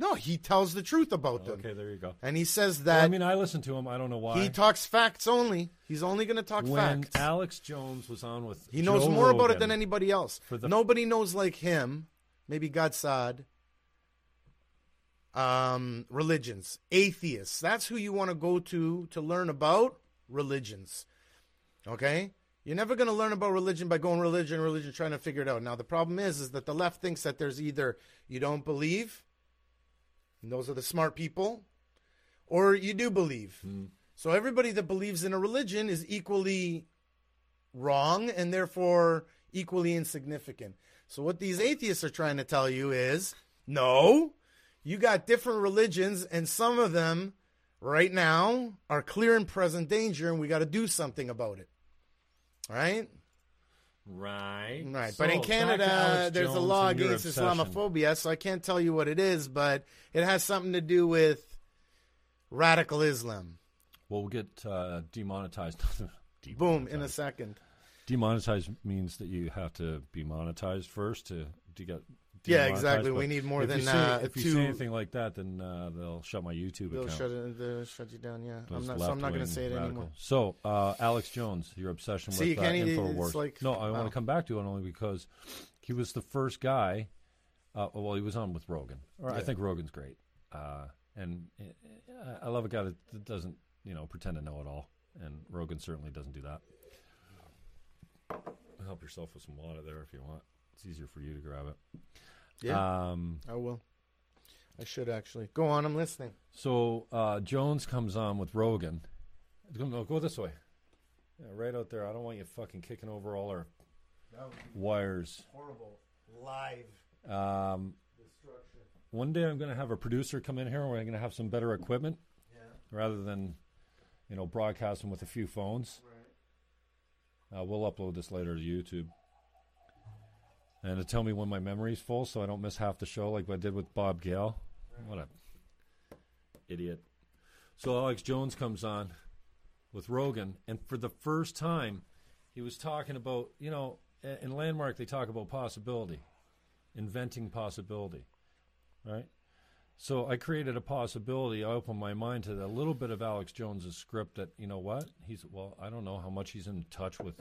No, he tells the truth about them, Okay, there you go. and he says Well, that I mean, I listen to him. I don't know why. he talks facts only. He's only going to talk when facts. Alex Jones was on with, He knows Joe more about it than anybody else. For the- Nobody knows like him. Maybe Gad Saad. um, religions, atheists. That's who you want to go to to learn about religions. Okay? You're never going to learn about religion by going religion, religion, trying to figure it out. Now, the problem is, is that the left thinks that there's either you don't believe, and those are the smart people, or you do believe. Hmm. So everybody that believes in a religion is equally wrong and therefore equally insignificant. So what these atheists are trying to tell you is, no, you got different religions and some of them right now are clear and present danger and we got to do something about it. Right? Right. Right. So, but in Canada, Alex there's a law against. Islamophobia, so I can't tell you what it is, but it has something to do with radical Islam. Well, we'll get uh, demonetized. [laughs] Boom, in a second. Demonetized means that you have to be monetized first to, to get. Yeah, exactly. We need more if than, you say, uh, if you two- say anything like that, then uh, they'll shut my YouTube They'll account. shut, it, they'll shut you down, yeah. I'm not, so I'm not going to say it radical. anymore. So, uh, Alex Jones, your obsession See, with uh, Infowars. like- no, I want to come back to it only because he was the first guy. Uh, well, he was on with Rogan. Or I think Rogan's great, uh, and I love a guy that that doesn't, you know, pretend to know it all. And Rogan certainly doesn't do that. Help yourself with some water there if you want. It's easier for you to grab it. Yeah, Um, I will. I should actually. Go on, I'm listening. So uh, Jones comes on with Rogan. Go, no, go this way. Yeah, right out there. I don't want you fucking kicking over all our wires. Horrible. Live Um, destruction. one day I'm going to have a producer come in here. and We're going to have some better equipment rather than, you know, broadcasting with a few phones. Uh, we'll upload this later to YouTube. And to tell me when my memory's full so I don't miss half the show like I did with Bob Gale. What a idiot. So Alex Jones comes on with Rogan, and for the first time, he was talking about, you know, in Landmark, they talk about possibility, inventing possibility, right? So I created a possibility. I opened my mind to a little bit of Alex Jones's script that, you know what? He's, well, I don't know how much he's in touch with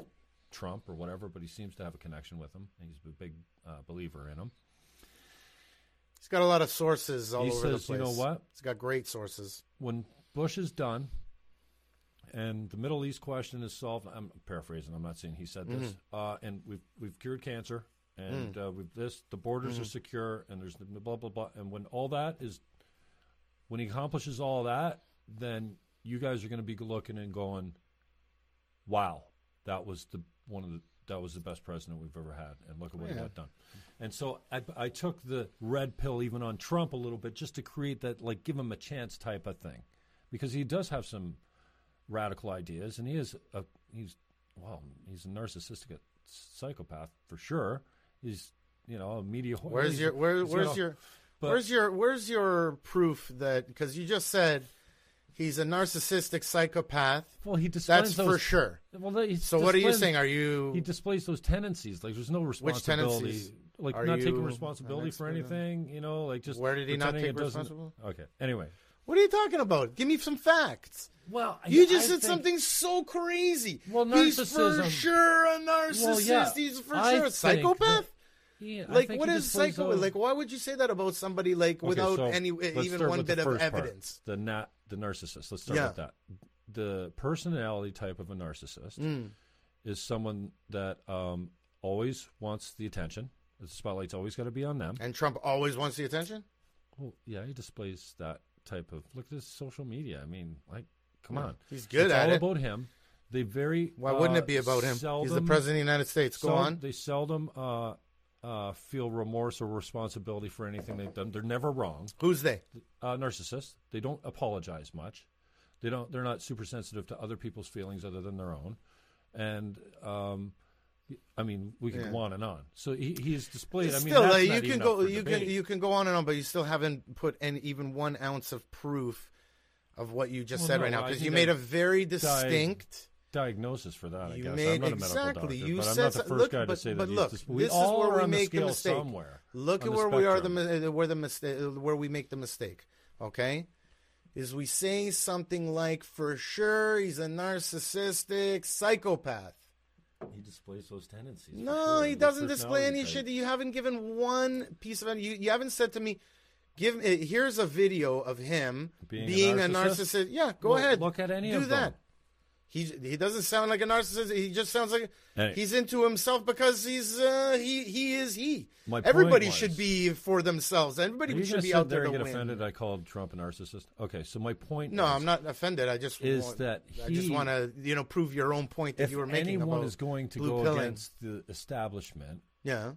Trump or whatever, but he seems to have a connection with him. He's a big uh, believer in him. He's got a lot of sources all He over says, the you place. know what? He's got great sources. when Bush is done and the Middle East question is solved, I'm paraphrasing. I'm not saying he said this. Uh, and we've we've cured cancer, and uh, we've this. The borders are secure, and there's the blah blah blah. And when all that is, when he accomplishes all that, then you guys are going to be looking and going, "Wow, that was the one of the." That was the best president we've ever had, and look at what he got done. And so I, I took the red pill even on Trump a little bit, just to create that, like, give him a chance type of thing, because he does have some radical ideas, and he is a he's well, he's a narcissistic psychopath for sure. He's you know a media. Where's your where, where's got a- your but- where's your where's your proof that because you just said he's a narcissistic psychopath. well, he displays That's those, for sure. Well, he So what are you saying? Are you He displays those tendencies. Like there's no responsibility. Which tendencies? Like Are not taking responsibility for anything. You know, like just Where did he not take responsibility? Okay. Anyway. what are you talking about? Give me some facts. Well, You just said something so crazy. Well, he's for sure a narcissist. Well, yeah. He's for I sure a think psychopath. That- Yeah, like think what he is displays psycho? those- Like why would you say that about somebody like Okay, without so any even one bit of first part, evidence? the na- the narcissist. Let's start Yeah. with that. The personality type of a narcissist Mm. is someone that um, always wants the attention. The spotlight's always got to be on them. And Trump always wants the attention. Well, yeah, he displays that type of look at his social media. I mean, like, come Yeah, on, he's good it's at all it. about him. They very Why wouldn't uh, it be about him? He's the president of the United States. Go sel- on. They seldom uh, uh, feel remorse or responsibility for anything they've done. They're never wrong. Who's they? uh, narcissists. They don't apologize much. They don't. They're not super sensitive to other people's feelings other than their own. And um, I mean, we can Yeah. go on and on. So he, he's displayed. I mean, still, that's like, you can go, you debate. can you can go on and on, but you still haven't put any even one ounce of proof of what you just Well, said no, right now because you made a very distinct. Diagnosis for that. I You guess made I'm not a medical doctor, You but I'm not the so- first look, guy but- to say but that. look, he's dis- we this is where are we on make the scale mistake. somewhere. Look at the where we are the spectrum. mi- uh, where the mistake where we make the mistake. Okay, is we say something like for sure he's a narcissistic psychopath. He displays those tendencies. No, sure, he doesn't display any personality shit. You haven't given one piece of you. You haven't said to me, Give me here's a video of him Being being, a a, narcissist? narcissist. Yeah, go Well, ahead. look at any Do of them. He he doesn't sound like a narcissist. He just sounds like Hey. he's into himself because he's uh, he he is he. My Everybody was- should be for themselves. Everybody should be out there there to get win. offended? I called Trump a narcissist. Okay, so my point. No, is, I'm not offended. I just Is want, that I just want to you know prove your own point that you were making anyone is going to go pilling. against the establishment, yeah.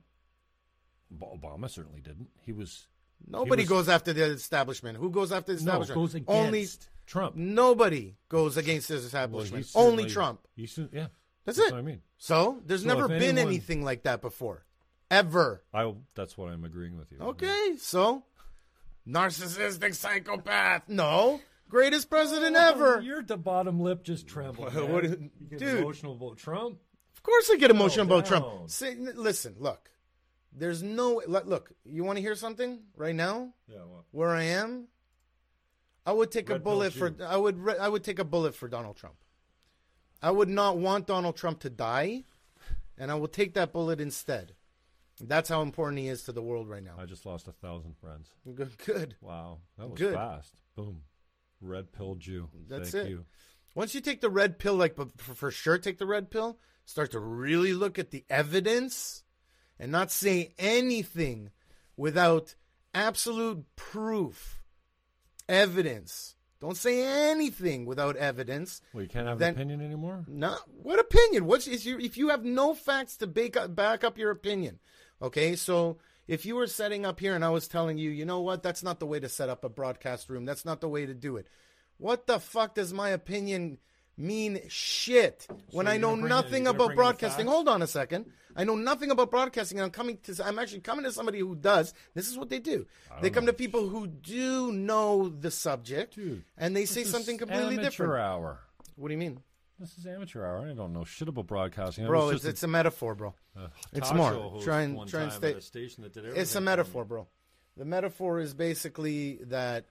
Obama certainly didn't. He was Nobody was- goes after the establishment. Who goes after the establishment? no goes against Only Trump. nobody goes against the Well, he establishment. certainly- Only Trump. he cer- yeah, That's, that's it. what I mean. So there's So never if been anyone- anything like that before, ever. I that's what I'm agreeing with you. Okay, so narcissistic psychopath. No, greatest president oh, ever. Your the bottom lip just trembled. What- man. what- You get dude. emotional about Trump. Of course, I get emotional about down. Trump. Say, listen, look. There's no look. look you want to hear something right now? Yeah, well, Where I am, I would take a Red pill bullet for. I would. re- I would take a bullet for Donald Trump. I would not want Donald Trump to die, and I will take that bullet instead. That's how important he is to the world right now. I just lost a thousand friends. Good. Good. Wow, that was Good. fast. Boom, red pill Jew. That's Thank it. you. Once you take the red pill, like for sure, take the red pill. Start to really look at the evidence, and not say anything without absolute proof, evidence. Don't say anything without evidence. Well, you can't have Then- an opinion anymore. No, what opinion? What's is your, if you have no facts to back up, back up your opinion? Okay, so if you were setting up here and I was telling you, you know what, that's not the way to set up a broadcast room. That's not the way to do it. What the fuck does my opinion mean? Shit. When I know nothing you're about broadcasting. Hold on a second. I know nothing about broadcasting. And I'm coming to. I'm actually coming to somebody who does. This is what they do. They come to people who do know the subject, Dude, and they say something completely amateur different. hour. What do you mean? This is amateur hour. I don't know shit about broadcasting. Bro, it's, it's a metaphor, bro. a, a it's more. Try and- try and stay- station that did It's a metaphor, bro. The metaphor is basically that.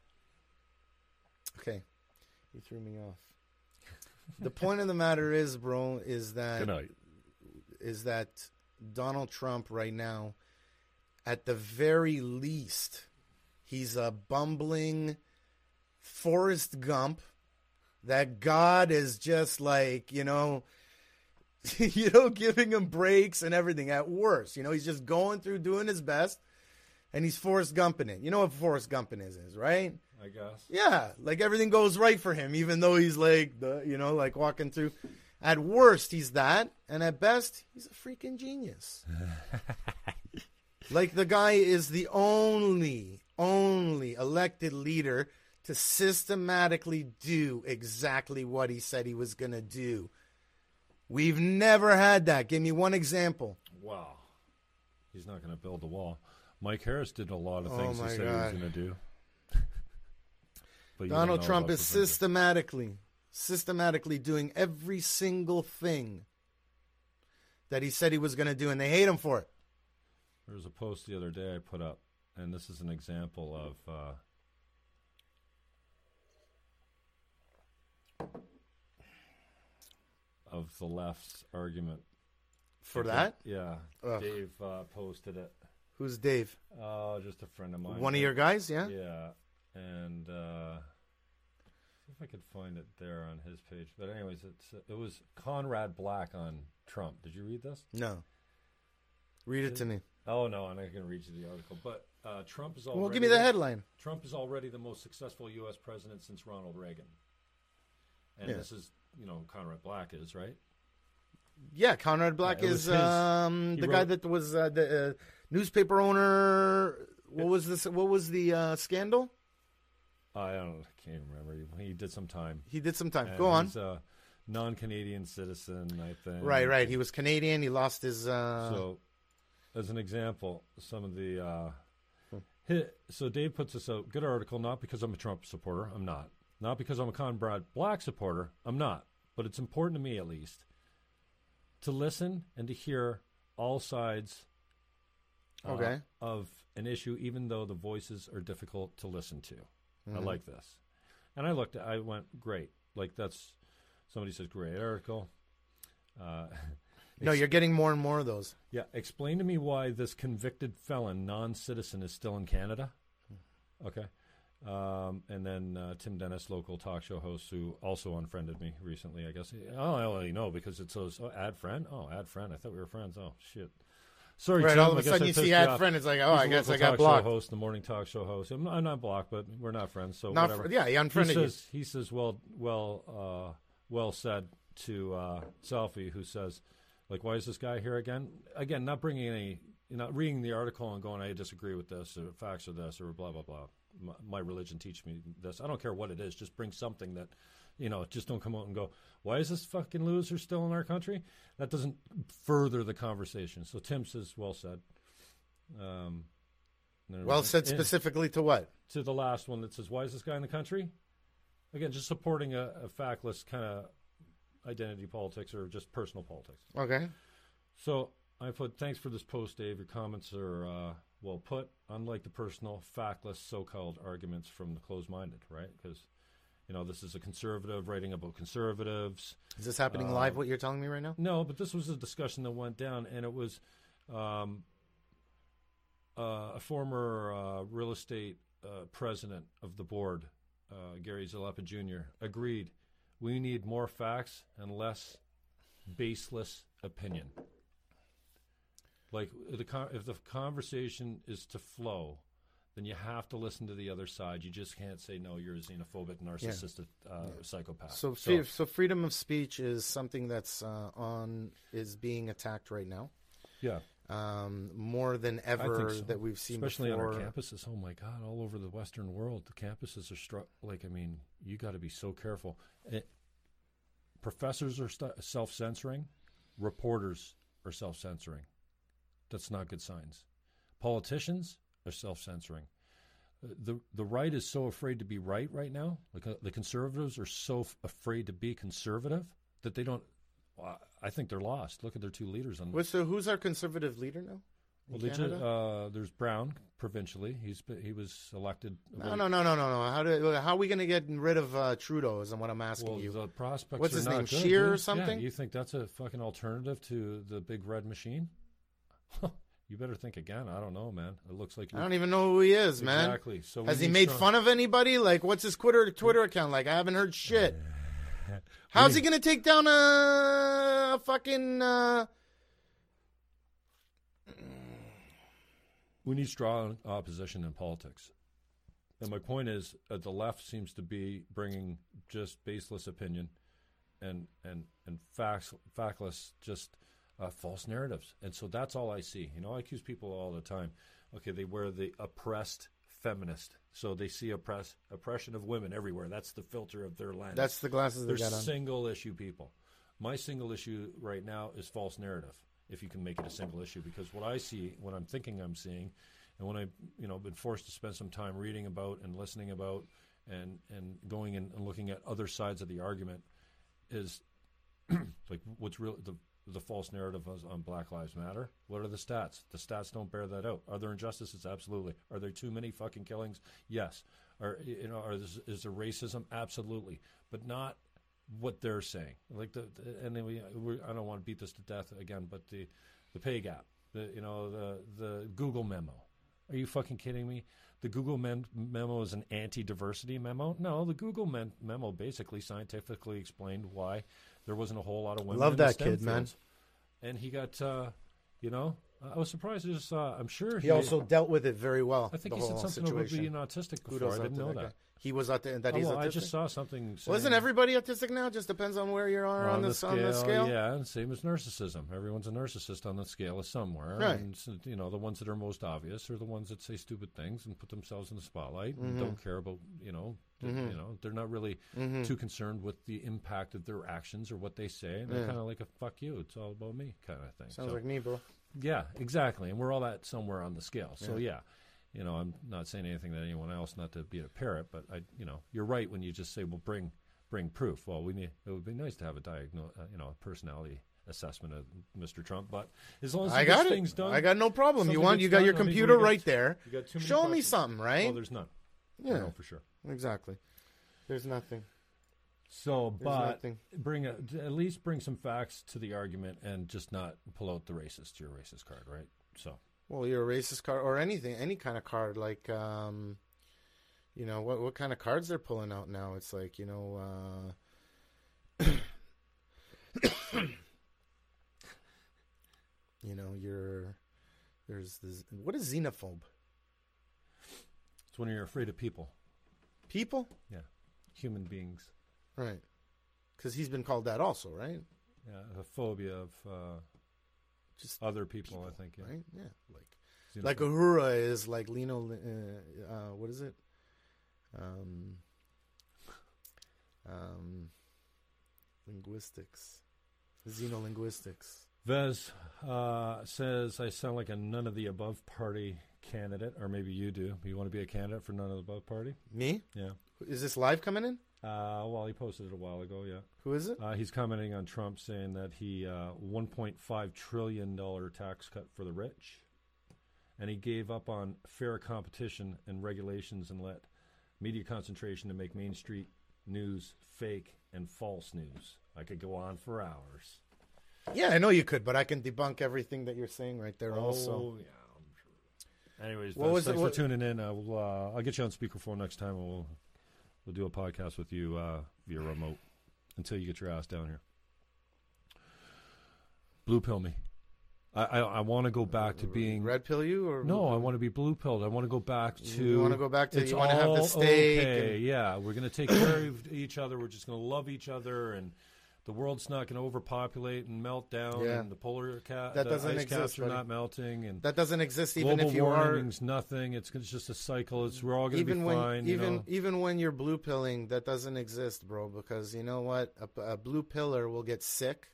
Okay, you threw me off. The point of the matter is, bro, is that is that Donald Trump right now, at the very least, he's a bumbling Forrest Gump that God is just like, you know, [laughs] you know, giving him breaks and everything at worst. You know, he's just going through doing his best and he's Forrest Gumping it. You know what Forrest Gumping is, is right? I guess. Yeah, like everything goes right for him, even though he's like the you know like walking through. At worst, he's that, and at best, he's a freaking genius. [laughs] like the guy is the only, only elected leader to systematically do exactly what he said he was going to do. We've never had that. Give me one example. Wow. He's not going to build the wall. Mike Harris did a lot of Oh things he my said he was going to do. Donald Trump is the things that- systematically, systematically doing every single thing that he said he was going to do, and they hate him for it. There was a post the other day I put up, and this is an example of. Uh, of the left's argument For that, Yeah, Ugh. Dave uh, posted it. who's Dave? Oh, just a friend of mine. One of your guys? Yeah. Yeah, and uh, see if I could find it there on his page. But anyways, it's it was Conrad Black on Trump. Did you read this? No. Read it to me. Oh no, I'm not going to read you the article. But uh, Trump is already Well, give me the headline. Trump is already the most successful U.S. president since Ronald Reagan. And Yeah. this is, you know, Conrad Black is right. Yeah, Conrad Black Yeah, it is um, he the guy that was uh, the uh, newspaper owner. What was this? What was the uh, scandal? I don't, I can't remember. He, did some time. He did some time. And Go on. He's a non-Canadian citizen, I think. Right, right. He was Canadian. He lost his. Uh, So, as an example, some of the. Uh, hi- so Dave puts this out. Good article. Not because I'm a Trump supporter. I'm not. Not because I'm a Conrad Black supporter. I'm not. But it's important to me, at least, to listen and to hear all sides. uh, Okay. Of an issue, even though the voices are difficult to listen to. I Mm-hmm. like this, and I looked. I went great. Like that's somebody says great article. Uh, [laughs] no, you're getting more and more of those. yeah, explain to me why this convicted felon, non-citizen, is still in Canada. Okay. Um, and then uh, Tim Dennis, local talk show host, who also unfriended me recently. I guess. Oh, I only know because it says oh, add friend. Oh, add friend. I thought we were friends. Oh shit. Sorry, Right, Tim. all of a sudden you see off. friend, it's like, oh, He's I guess I got blocked. Host, the morning talk show host. I'm not, I'm not blocked, but we're not friends. So Not whatever. fr- yeah, he unfriended he you. says, He says, well, well, uh, well said to uh, Selfie, who says, like, why is this guy here again? Again, not bringing any, you know, reading the article and going, I disagree with this, or facts are this, or blah blah blah. My, my religion teach me this. I don't care what it is. Just bring something that, you know, just don't come out and go, why is this fucking loser still in our country? That doesn't further the conversation. So Tim says, well said. Um, Well said specifically to what? to the last one that says, "Why is this guy in the country?" Again, just supporting a, a factless kind of identity politics or just personal politics. Okay. So I put, "Thanks for this post, Dave. Your comments are uh, well put. Unlike the personal, factless, so-called arguments from the closed-minded, right? Because you know this is a conservative writing about conservatives." Is this happening live, what you're telling me right now? No, but this was a discussion that went down, and it was um, uh, a former uh, real estate uh, president of the board, uh, Gary Zalepa Jr., agreed we need more facts and less baseless opinion. Like the con- if the conversation is to flow, then you have to listen to the other side. You just can't say no. You're a xenophobic, narcissistic uh, psychopath. So, free, so freedom of speech is something that's uh, on is being attacked right now, yeah, um, more than ever so. that we've seen especially before. on our campuses. Oh my God! All over the Western world, the campuses are struck. Like I mean, you got to be so careful. It, professors are st- self-censoring. Reporters are self-censoring. That's not good signs. Politicians are self-censoring. Uh, The the right is so afraid to be right right now. Like uh, the conservatives are so f- afraid to be conservative that they don't. well, I think they're lost. Look at their two leaders on What's the, who's our conservative leader now? well, uh, there's Brown provincially. He's he was elected. no, no, no, no, no, no. How do how are we going to get rid of uh, Trudeau? Is what I'm asking Well, you. the prospects. What's his name, good, Scheer or something? Yeah, you think that's a fucking alternative to the big red machine? [laughs] you better think again. I don't know, man. It looks like I don't even know who he is, man. exactly. So Has he made fun of anybody? Like, what's his Twitter Twitter account like? I haven't heard shit. [laughs] How's he going to take down a, a fucking? Uh, We need strong opposition in politics. And my point is, uh, the left seems to be bringing just baseless opinion, and and and facts, factless, just uh, false narratives. And so that's all I see. You know, I accuse people all the time. Okay, they wear the oppressed feminist, so they see oppress oppression of women everywhere. That's the filter of their lens. that's the glasses they They're got on. single issue people. My single issue right now is false narrative. If you can make it a single issue, because what I see, what I'm thinking I'm seeing, and when I, you know, been forced to spend some time reading about and listening about, and and going and looking at other sides of the argument, is [clears throat] like what's real the the false narrative on Black Lives Matter. What are the stats? The stats don't bear that out. Are there injustices? Absolutely. Are there too many fucking killings? Yes. Are you know? Are is, is there racism? Absolutely. But not what they're saying. Like the, the and then we, we I don't want to beat this to death again, but the the pay gap. The you know the the Google memo. Are you fucking kidding me? The Google mem- memo is an anti-diversity memo. No, the Google mem- memo basically scientifically explained why there wasn't a whole lot of women. Love in the that STEM kid, man. And he got, uh, you know, I was surprised. I just saw. I'm sure He also dealt with it very well. I think he said something situation. about being autistic before. Kudos I out didn't know that. He was auti- that Oh, he's well, autistic. I just saw something. well, isn't everybody autistic now? Just depends on where you are on, the the, on the scale. Yeah, and same as narcissism. Everyone's a narcissist on the scale of somewhere. Right. And, you know, the ones that are most obvious are the ones that say stupid things and put themselves in the spotlight and Mm-hmm. don't care about, you know, th- you know, they're not really Mm-hmm. too concerned with the impact of their actions or what they say. And they're kind of like a fuck you. It's all about me kind of thing. Sounds So- like me, bro. Yeah, exactly. And we're all that somewhere on the scale. So yeah. you know, I'm not saying anything that anyone else, not to be a parrot, but I, you know, you're right when you just say, well, bring bring proof. Well, we need. It would be nice to have a diagnose, uh, you know, a personality assessment of Mr. Trump. But as long as I got it. things done, I got no problem. You want? You got done, your I mean, computer got- right there. you got too many Show me something, right? Well, there's none. yeah, No, for sure. exactly. There's nothing. So, There's but nothing. bring a, at least bring some facts to the argument and just not pull out the racist your racist card, right? So. Well, you're a racist card or anything, any kind of card. Like, um, you know what what kind of cards they're pulling out now. It's like you know. Uh, [coughs] you know, you're there's this. What is xenophobe? It's when you're afraid of people, People, Yeah, human beings. Right? Because he's been called that also, right? Yeah, a phobia of uh, Just other people. I think. Yeah. right? Yeah, like like Uhura is like Lino. Uh, uh, what is it? Um, um, linguistics, xenolinguistics. Vez uh, says I sound like a none of the above party candidate, or maybe you do. You want to be a candidate for none of the above party? Me? Yeah. Is this live coming in? Uh, well, he posted it a while ago. Yeah. Who is it? Uh, he's commenting on Trump saying that he uh, 1.5 trillion dollar tax cut for the rich, and he gave up on fair competition and regulations and let media concentration to make Main Street news fake and false news. I could go on for hours. Yeah, I know you could, but I can debunk everything that you're saying right there. also, Oh, yeah, I'm sure. Anyways, What Vez, was it- thanks what- for tuning in. Uh, we'll, uh, I'll get you on speakerphone next time, and we'll we'll do a podcast with you uh, via remote until you get your ass down here. Blue pill me. I I, I want to go back to being red pill you or no. I want to be blue pilled. I want to go back to. You want to go back to it's you want to have the steak. Okay, and- yeah, we're going to take care of each other. We're just going to love each other, and the world's not going to overpopulate and melt down. Yeah. And the polar cap, That doesn't ice exist, caps are buddy. not melting, and that doesn't exist even global if you are warming's nothing. It's, it's just a cycle. It's we're all going to be even when fine. you even know? even when you're blue pilling, that doesn't exist, bro. Because you know what, a, a blue pillar will get sick.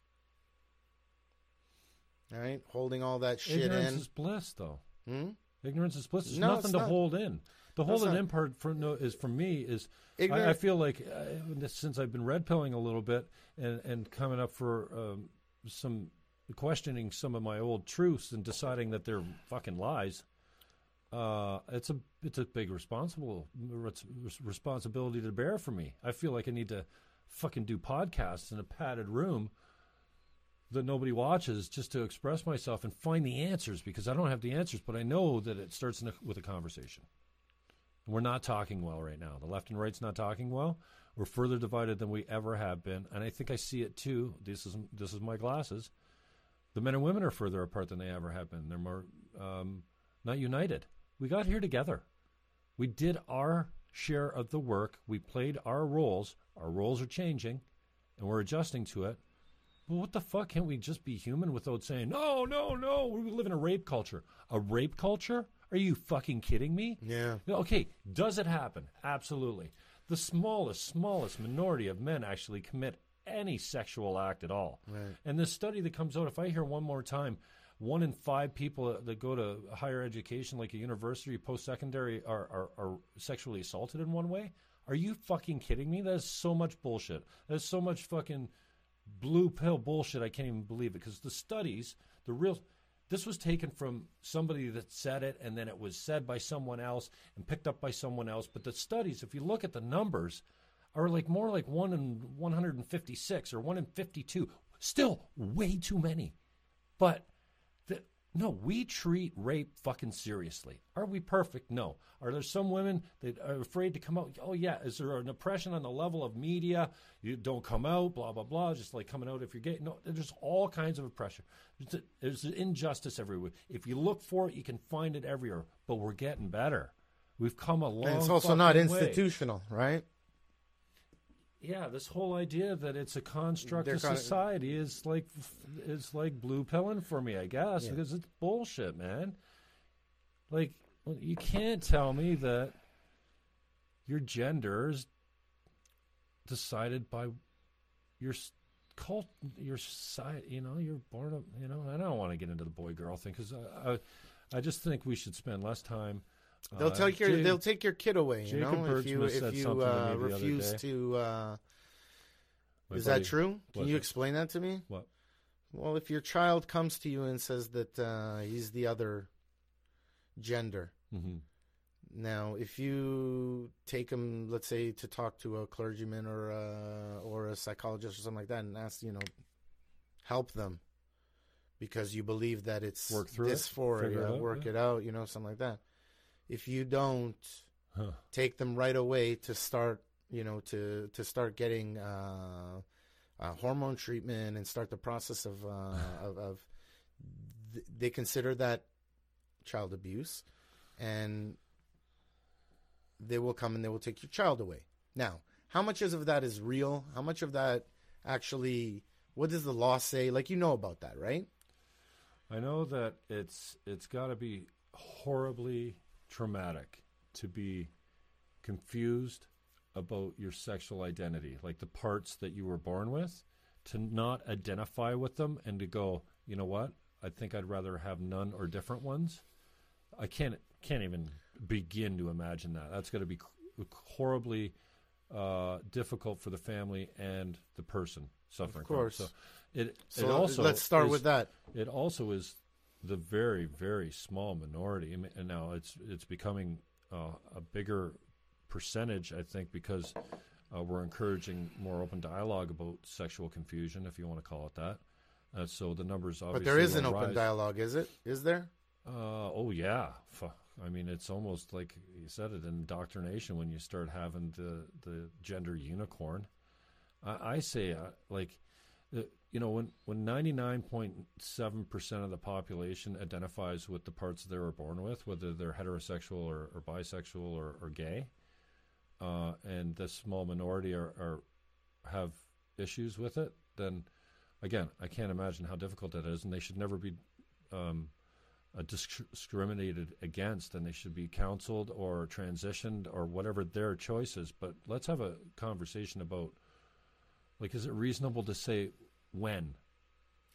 All right, holding all that shit ignorance in. Ignorance is bliss, though. Hmm? Ignorance is bliss. There's No, nothing to not. hold in. The whole it's holding not. in part for no is for me is I, I feel like uh, since I've been red pilling a little bit and and coming up for um, some questioning some of my old truths and deciding that they're fucking lies. Uh, it's a it's a big responsible responsibility to bear for me. I feel like I need to fucking do podcasts in a padded room that nobody watches just to express myself and find the answers because I don't have the answers, but I know that it starts in a, with a conversation. We're not talking well right now. The left and right's not talking well. We're further divided than we ever have been, and I think I see it too. This is this is my glasses. The men and women are further apart than they ever have been. They're more um, not united. We got here together. We did our share of the work. We played our roles. Our roles are changing, and we're adjusting to it. But what the fuck? Can't we just be human without saying, no, no, no, we live in a rape culture? A rape culture? Are you fucking kidding me? Yeah. Okay, does it happen? Absolutely. The smallest, smallest minority of men actually commit any sexual act at all. Right. And this study that comes out, if I hear one more time, one in five people that go to higher education, like a university, post secondary, are, are, are sexually assaulted in one way. Are you fucking kidding me? That is so much bullshit. That is so much fucking blue pill bullshit. I can't even believe it because the studies, the real, this was taken from somebody that said it, and then it was said by someone else and picked up by someone else. But the studies, if you look at the numbers, are like more like one in 156 or one in 52. Still way too many. But no, we treat rape fucking seriously. Are we perfect? No. Are there some women that are afraid to come out? Oh yeah. Is there an oppression on the level of media? You don't come out, blah blah blah. Just like coming out if you're gay. No, there's all kinds of oppression. There's, there's injustice everywhere. If you look for it, you can find it everywhere. But we're getting better. We've come a long. And it's also not fucking way. institutional, right? Yeah, this whole idea that it's a construct They're of society is like is like blue pilling for me, I guess, Yeah. because it's bullshit, man. Like you can't tell me that your gender is decided by your cult, your society. You know, you're born. Up, you know, I don't want to get into the boy girl thing because I, I, I just think we should spend less time. They'll uh, take your they'll take your kid away. You Jacob know, if you if you to uh, me the other refuse to. Uh, is buddy- that true? Can you it? explain that to me? What? Well, if your child comes to you and says that uh, he's the other gender, hmm now if you take him, let's say, to talk to a clergyman or a, or a psychologist or something like that, and ask, you know, help them because you believe that it's Work through it, dysphoria, figure it out, work yeah. it out, you know, something like that. If you don't Huh. take them right away to start, you know, to to start getting uh, uh, hormone treatment and start the process of uh, [sighs] of, of th- they consider that child abuse, and they will come and they will take your child away. Now, how much of that is real? How much of that actually? What does the law say? Like you know about that, right? I know that it's it's got to be horribly traumatic to be confused about your sexual identity, like the parts that you were born with, to not identify with them and to go, you know what? I think I'd rather have none or different ones. I can't can't even begin to imagine that. That's going to be horribly uh, difficult for the family and the person suffering. from it. course. So it So it also let's start is- with that. it also is the very very small minority, and now it's it's becoming uh, a bigger percentage, I think, because uh, we're encouraging more open dialogue about sexual confusion, if you want to call it that. Uh, so the numbers obviously. But there is an open dialogue, is it? Is there? Uh, oh yeah, I mean it's almost like you said it indoctrination when you start having the the gender unicorn. I, I say uh, like, you know, when when ninety nine point seven percent of the population identifies with the parts they were born with, whether they're heterosexual or, or bisexual or, or gay, uh, and this small minority are, are have issues with it, then again, I can't imagine how difficult that is, and they should never be. Um, uh, disc- discriminated against and they should be counseled or transitioned or whatever their choice is. But let's have a conversation about like, is it reasonable to say when?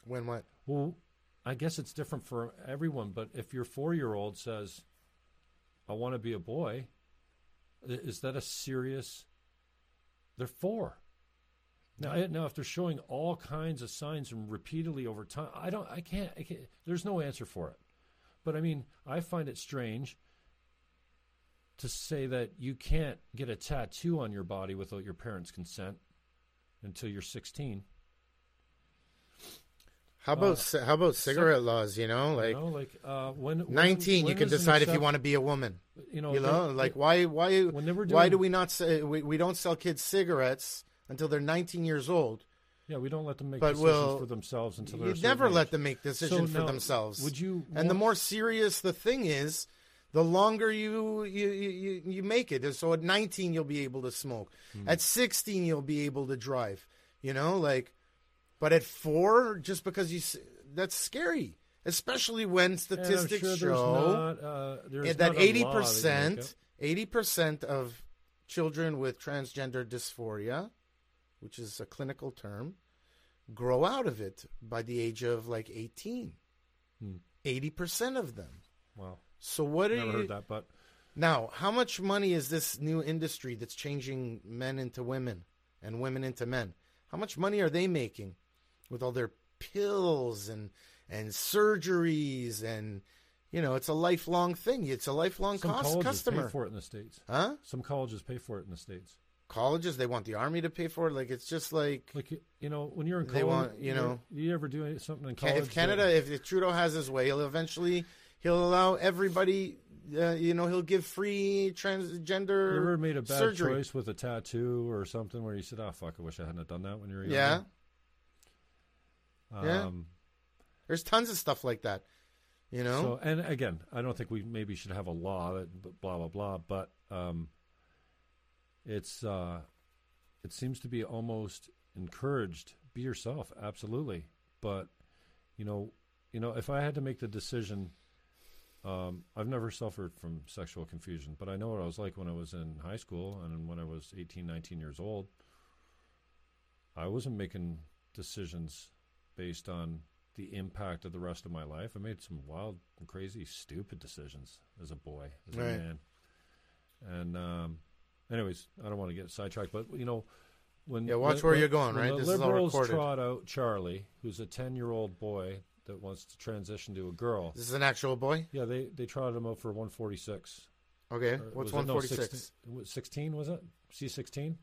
When what? Well, I guess it's different for everyone, but if your four year old says, I want to be a boy, is that a serious? They're four. Now, I- now, if they're showing all kinds of signs and repeatedly over time, I don't, I can't, I can't, there's no answer for it. But I mean, I find it strange to say that you can't get a tattoo on your body without your parents' consent until you're 16. How about Uh, how about cigarette laws? You know, like you know, like uh, when nineteen, when you can decide if you want to be a woman. You know, You know, they- like they- why why were why do we not say we, we don't sell kids cigarettes until they're nineteen years old? yeah, we don't let them make But decisions we'll- for themselves until they're You never let them make decisions So for now, themselves. Would you? and the more serious the thing is, the longer you you, you, you make it. So at 19 you'll be able to smoke. Hmm. At 16 you'll be able to drive. You know, like but at 4 just because you that's scary, especially when statistics sure show not, uh, there's that not a law eighty that you make percent, eighty percent of children with transgender dysphoria, which is a clinical term, grow out of it by the age of like eighteen. Hmm. Eighty percent of them. Wow, So what are never you heard that, but now? How much money is this new industry that's changing men into women and women into men? How much money are they making with all their pills and and surgeries and you know it's a lifelong thing. It's a lifelong some cost colleges customer. pay for it in the states. Huh? Some colleges pay for it in the states. Colleges they want the army to pay for it. Like it's just like Like you know, when you're in college, They want- you know- do you ever do something in Ca- college? if Canada, that- if Trudeau has his way, he'll eventually he'll allow everybody. Uh, you know, he'll give free transgender you ever made a bad surgery. choice with a tattoo or something where you said, "Oh fuck, I wish I hadn't done that when you were Yeah, younger." Yeah. Um, there's tons of stuff like that. You know, So, and again, I don't think we maybe should have a law that blah blah blah, but um, it's uh, it seems to be almost encouraged. Be yourself, absolutely, but you know, you know, if I had to make the decision, um, I've never suffered from sexual confusion, but I know what I was like when I was in high school and when I was 18, 19 years old. I wasn't making decisions based on the impact of the rest of my life. I made some wild and crazy, stupid decisions as a boy, as a man. And, um, anyways, I don't want to get sidetracked, but you know, when Yeah, watch when- where when- you're going, right? The This is all liberals trot out Charlie, who's a ten-year-old boy that wants to transition to a girl. this is an actual boy. Yeah, they they trotted him out for 146. Okay, Or what's was it- one no, 16 16 was it? C16?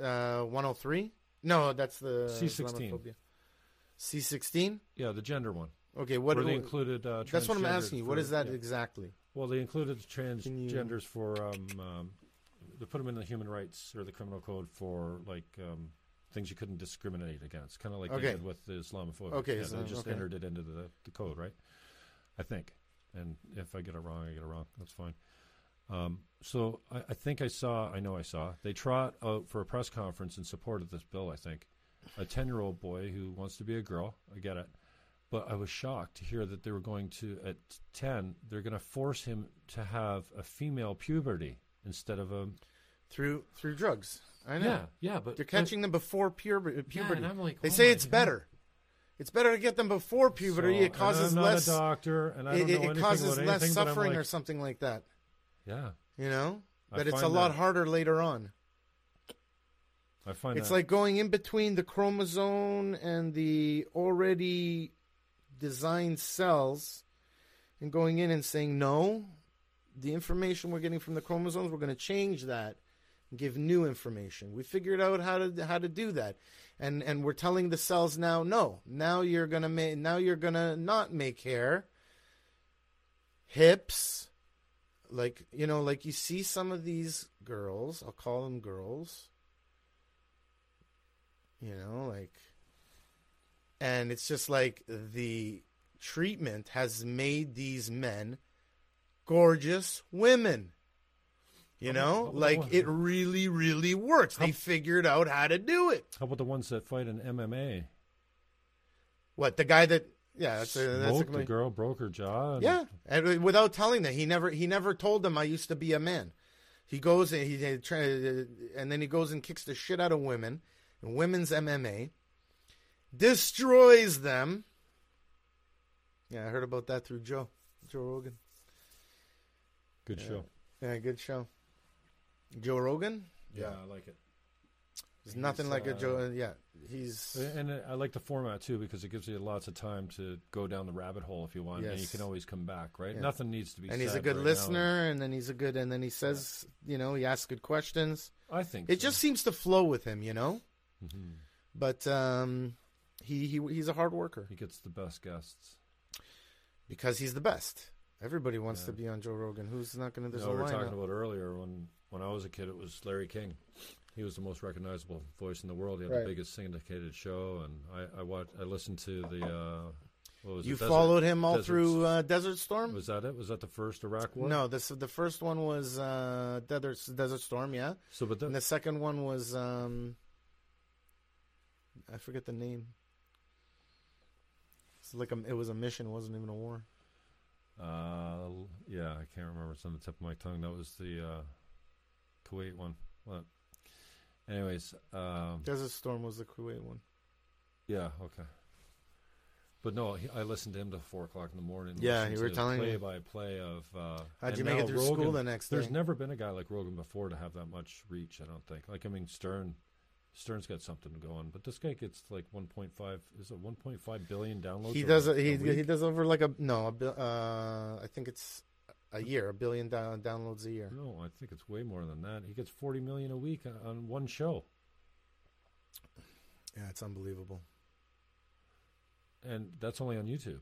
Uh, one hundred three. No, that's the C16. C sixteen. Yeah, the gender one. Okay, what? where they included uh, that's what I'm asking you. What for- is that yeah. exactly? Well, they included the Can you- transgenders for um, um, they put them in the human rights or the criminal code for like um, things you couldn't discriminate against, kind of like Okay. they did with the Islamophobia. Okay, yeah, so- they just okay. entered it into the, the code, right? I think, and if I get it wrong, I get it wrong. That's fine. Um, so I, I think I saw, I know I saw, they trot out for a press conference in support of this bill. I think a ten-year-old boy who wants to be a girl. I get it. But I was shocked to hear that they were going to, at 10, they're going to force him to have a female puberty instead of a. through through drugs. I know. Yeah, yeah, but. They're catching them before Yeah, puberty. and I'm like, they oh say it's God. better. It's better to get them before puberty. So- it causes and I'm not less. a doctor, and I don't know it- it anything causes less anything, I'm suffering or something like that. Yeah, You know but it's a lot that- harder later on. I find It's that- like going in between the chromosome and the already designed cells and going in and saying, no, the information we're getting from the chromosomes, we're going to change that give new information. We figured out how to how to do that. And and we're telling the cells now, no, now you're gonna make now you're gonna not make hair, hips, like you know, like you see some of these girls, I'll call them girls, you know, like, and it's just like the treatment has made these men gorgeous women. You How know, about- how like it really, really works. They figured out how to do it. How about the ones that fight in MMA? What the guy that? Yeah, that's a, that's a the girl, broke her jaw. and- Yeah, and without telling them, he never he never told them I used to be a man. He goes and he, he and then he goes and kicks the shit out of women, in women's MMA, destroys them. Yeah, I heard about that through Joe, Joe Rogan. Good Yeah. show. Yeah, good show. Joe Rogan. Yeah, I like it. There's nothing He's, like a uh, Joe. Yeah, he's And I like the format too because it gives you lots of time to go down the rabbit hole if you want, and you can always come back. Right? Yeah. Nothing needs to be. Said. And he's a said good right listener, and then he's a good, and then he says, you know, he asks good questions. I think It so. just seems to flow with him, you know. Mhm. But um, he he he's a hard worker he gets the best guests. because he's the best. Everybody wants Yeah. to be on Joe Rogan. Who's not going to? There's no, a we were talking about earlier when when I was a kid, it was Larry King. He was the most recognizable voice in the world. He had Right. the biggest syndicated show, and I I, watched, I listened to the. Uh, what was You it? Desert- followed him all Desert- through uh, Desert Storm. Was that it? Was that the first Iraq war? no, this the first one was uh, Desert Desert Storm, yeah, So, but and the second one was um, I forget the name. It's like a, it was a mission. It wasn't even a war. uh, yeah, I can't remember. It's on the tip of my tongue. That was the uh, Kuwait one. What? Anyways, um, Desert Storm was the Kuwait one. yeah, okay. But no, he, I listened to him to four o'clock in the morning. Yeah, you were telling me. play by play of. Uh, How'd you make it through Rogan, school the next There's never been a guy like Rogan before to have that much reach. I don't think. Like I mean, Stern, Stern's got something going, but this guy gets like 1.5. Is it 1.5 billion downloads? He does. a He week? he does over like a no. A, uh, I think it's a year, a billion down, downloads a year. No, I think it's way more than that. He gets 40 million a week on, on one show, Yeah, it's unbelievable. and that's only on YouTube.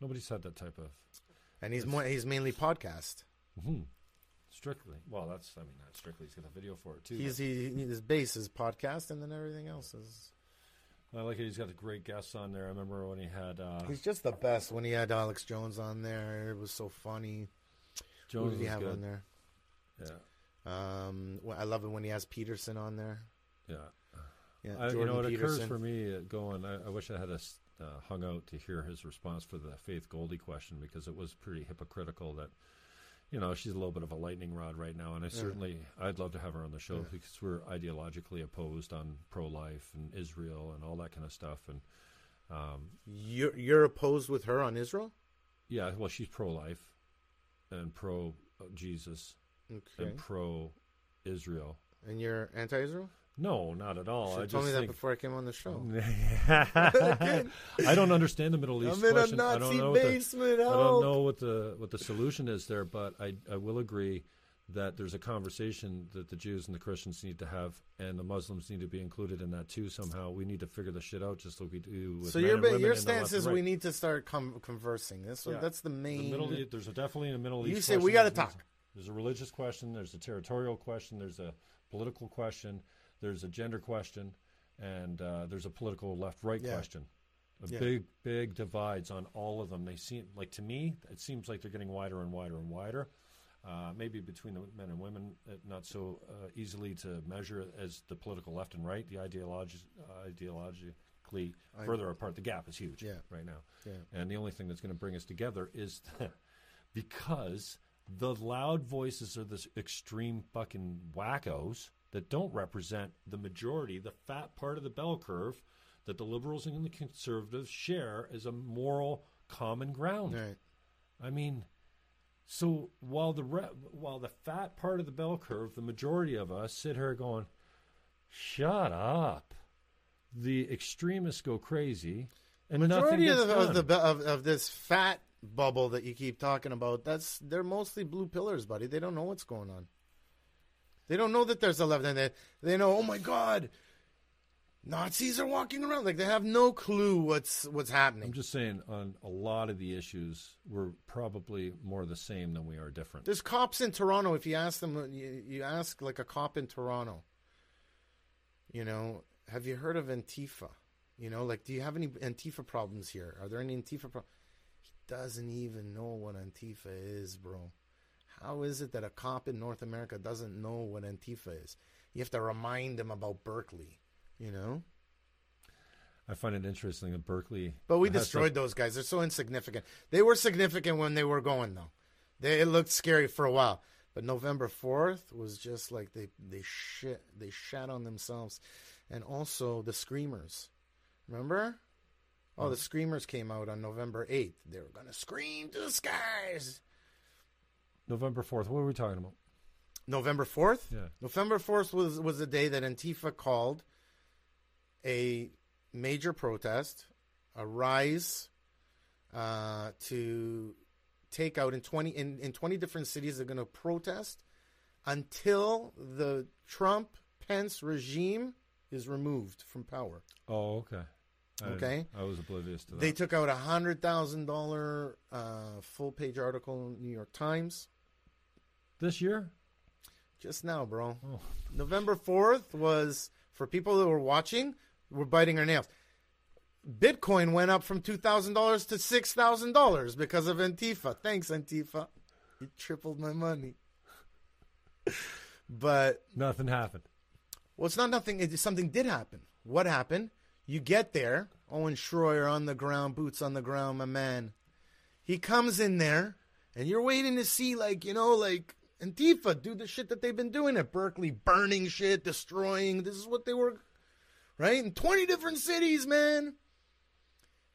Nobody's had that type of. And he's more. He's mainly podcast. Mhm. Strictly. Well, that's. I mean, not strictly. He's got a video for it too. He's he, he- his base is podcast, and then everything else is. I like it. He's got the great guests on there. I remember when he had uh, He's just the best. When he had Alex Jones on there, it was so funny. Who Jones did he have good. on there? Yeah, Um, well, I love it when he has Peterson on there. yeah. Yeah, I, you know, it Peterson. occurs for me uh, going. I, I wish I had a uh, hung out to hear his response for the Faith Goldy question because it was pretty hypocritical. That you know she's a little bit of a lightning rod right now, and I certainly I'd love to have her on the show Yeah. because we're ideologically opposed on pro-life and Israel and all that kind of stuff. And um, You're you're opposed with her on Israel. yeah, well, she's pro-life and pro Jesus Okay, and pro-Israel. and you're anti-Israel. No, not at all. I told me that think before I came on the show. [laughs] I don't understand the Middle East I'm in a question. I don't Nazi know what the, basement. I don't know what the what the solution is there, but I I will agree that there's a conversation that the Jews and the Christians need to have, and the Muslims need to be included in that too. Somehow, we need to figure this shit out, just like we do. With So men your and women your stance is and we right. need to start com- conversing. This Yeah. that's the The main. Middle East, there's a definitely a Middle East. You say we gotta talk. There's a religious question. There's a territorial question. There's a political question. There's a gender question, and uh, there's a political left-right Yeah. question. A Yeah. big, big divides on all of them. They seem like to me, it seems like they're getting wider and wider and wider. Uh, maybe between the men and women, uh, not so uh, easily to measure as the political left and right. The ideology, uh, ideologically I- further apart. The gap is huge Yeah. right now. Yeah. And the only thing that's going to bring us together is [laughs] because the loud voices are this extreme fucking wackos that don't represent the majority, the fat part of the bell curve that the liberals and the conservatives share as a moral common ground. Right. I mean, so while the re- while the fat part of the bell curve, the majority of us sit here going, "Shut up," the extremists go crazy, and Majority of, the, of the of, of this fat bubble that you keep talking about, that's they're mostly blue pillars, buddy. They don't know what's going on. They don't know that there's a left, and they they know. Oh my God, Nazis are walking around like they have no clue what's what's happening. I'm just saying, on a lot of the issues, we're probably more the same than we are different. There's cops in Toronto. If you ask them, you, you ask like a cop in Toronto, you know, have you heard of Antifa? You know, like, do you have any Antifa problems here? Are there any Antifa problems? He doesn't even know what Antifa is, bro. How is it that a cop in North America doesn't know what Antifa is? You have to remind them about Berkeley, you know? I find it interesting that Berkeley. But we destroyed those guys. They're so insignificant. They were significant when they were going though. They it looked scary for a while. But November fourth was just like they they shit they shat on themselves, and also the screamers. Remember? Oh, the hmm. screamers came out on November eighth. They were gonna scream to the skies. November fourth. What were we talking about? November fourth. Yeah. November fourth was was the day that Antifa called a major protest, a rise uh, to take out in twenty in, in twenty different cities. They're going to protest until the Trump Pence regime is removed from power. Oh, okay. I Okay. I was oblivious to that. They took out a hundred thousand dollar uh, full page article in the New York Times this year. just now, bro. Oh. November 4th was, for people that were watching, we're biting our nails. Bitcoin went up from $2,000 to $6,000 because of Antifa. Thanks, Antifa. You tripled my money. [laughs] but, Nothing happened. well, it's not nothing. It, something did happen. What happened? You get there, Owen Shroyer on the ground, boots on the ground, my man. He comes in there, and you're waiting to see, like, you know, like Antifa do the shit that they've been doing at Berkeley, burning shit, destroying. This is what they were, right? In 20 different cities, man.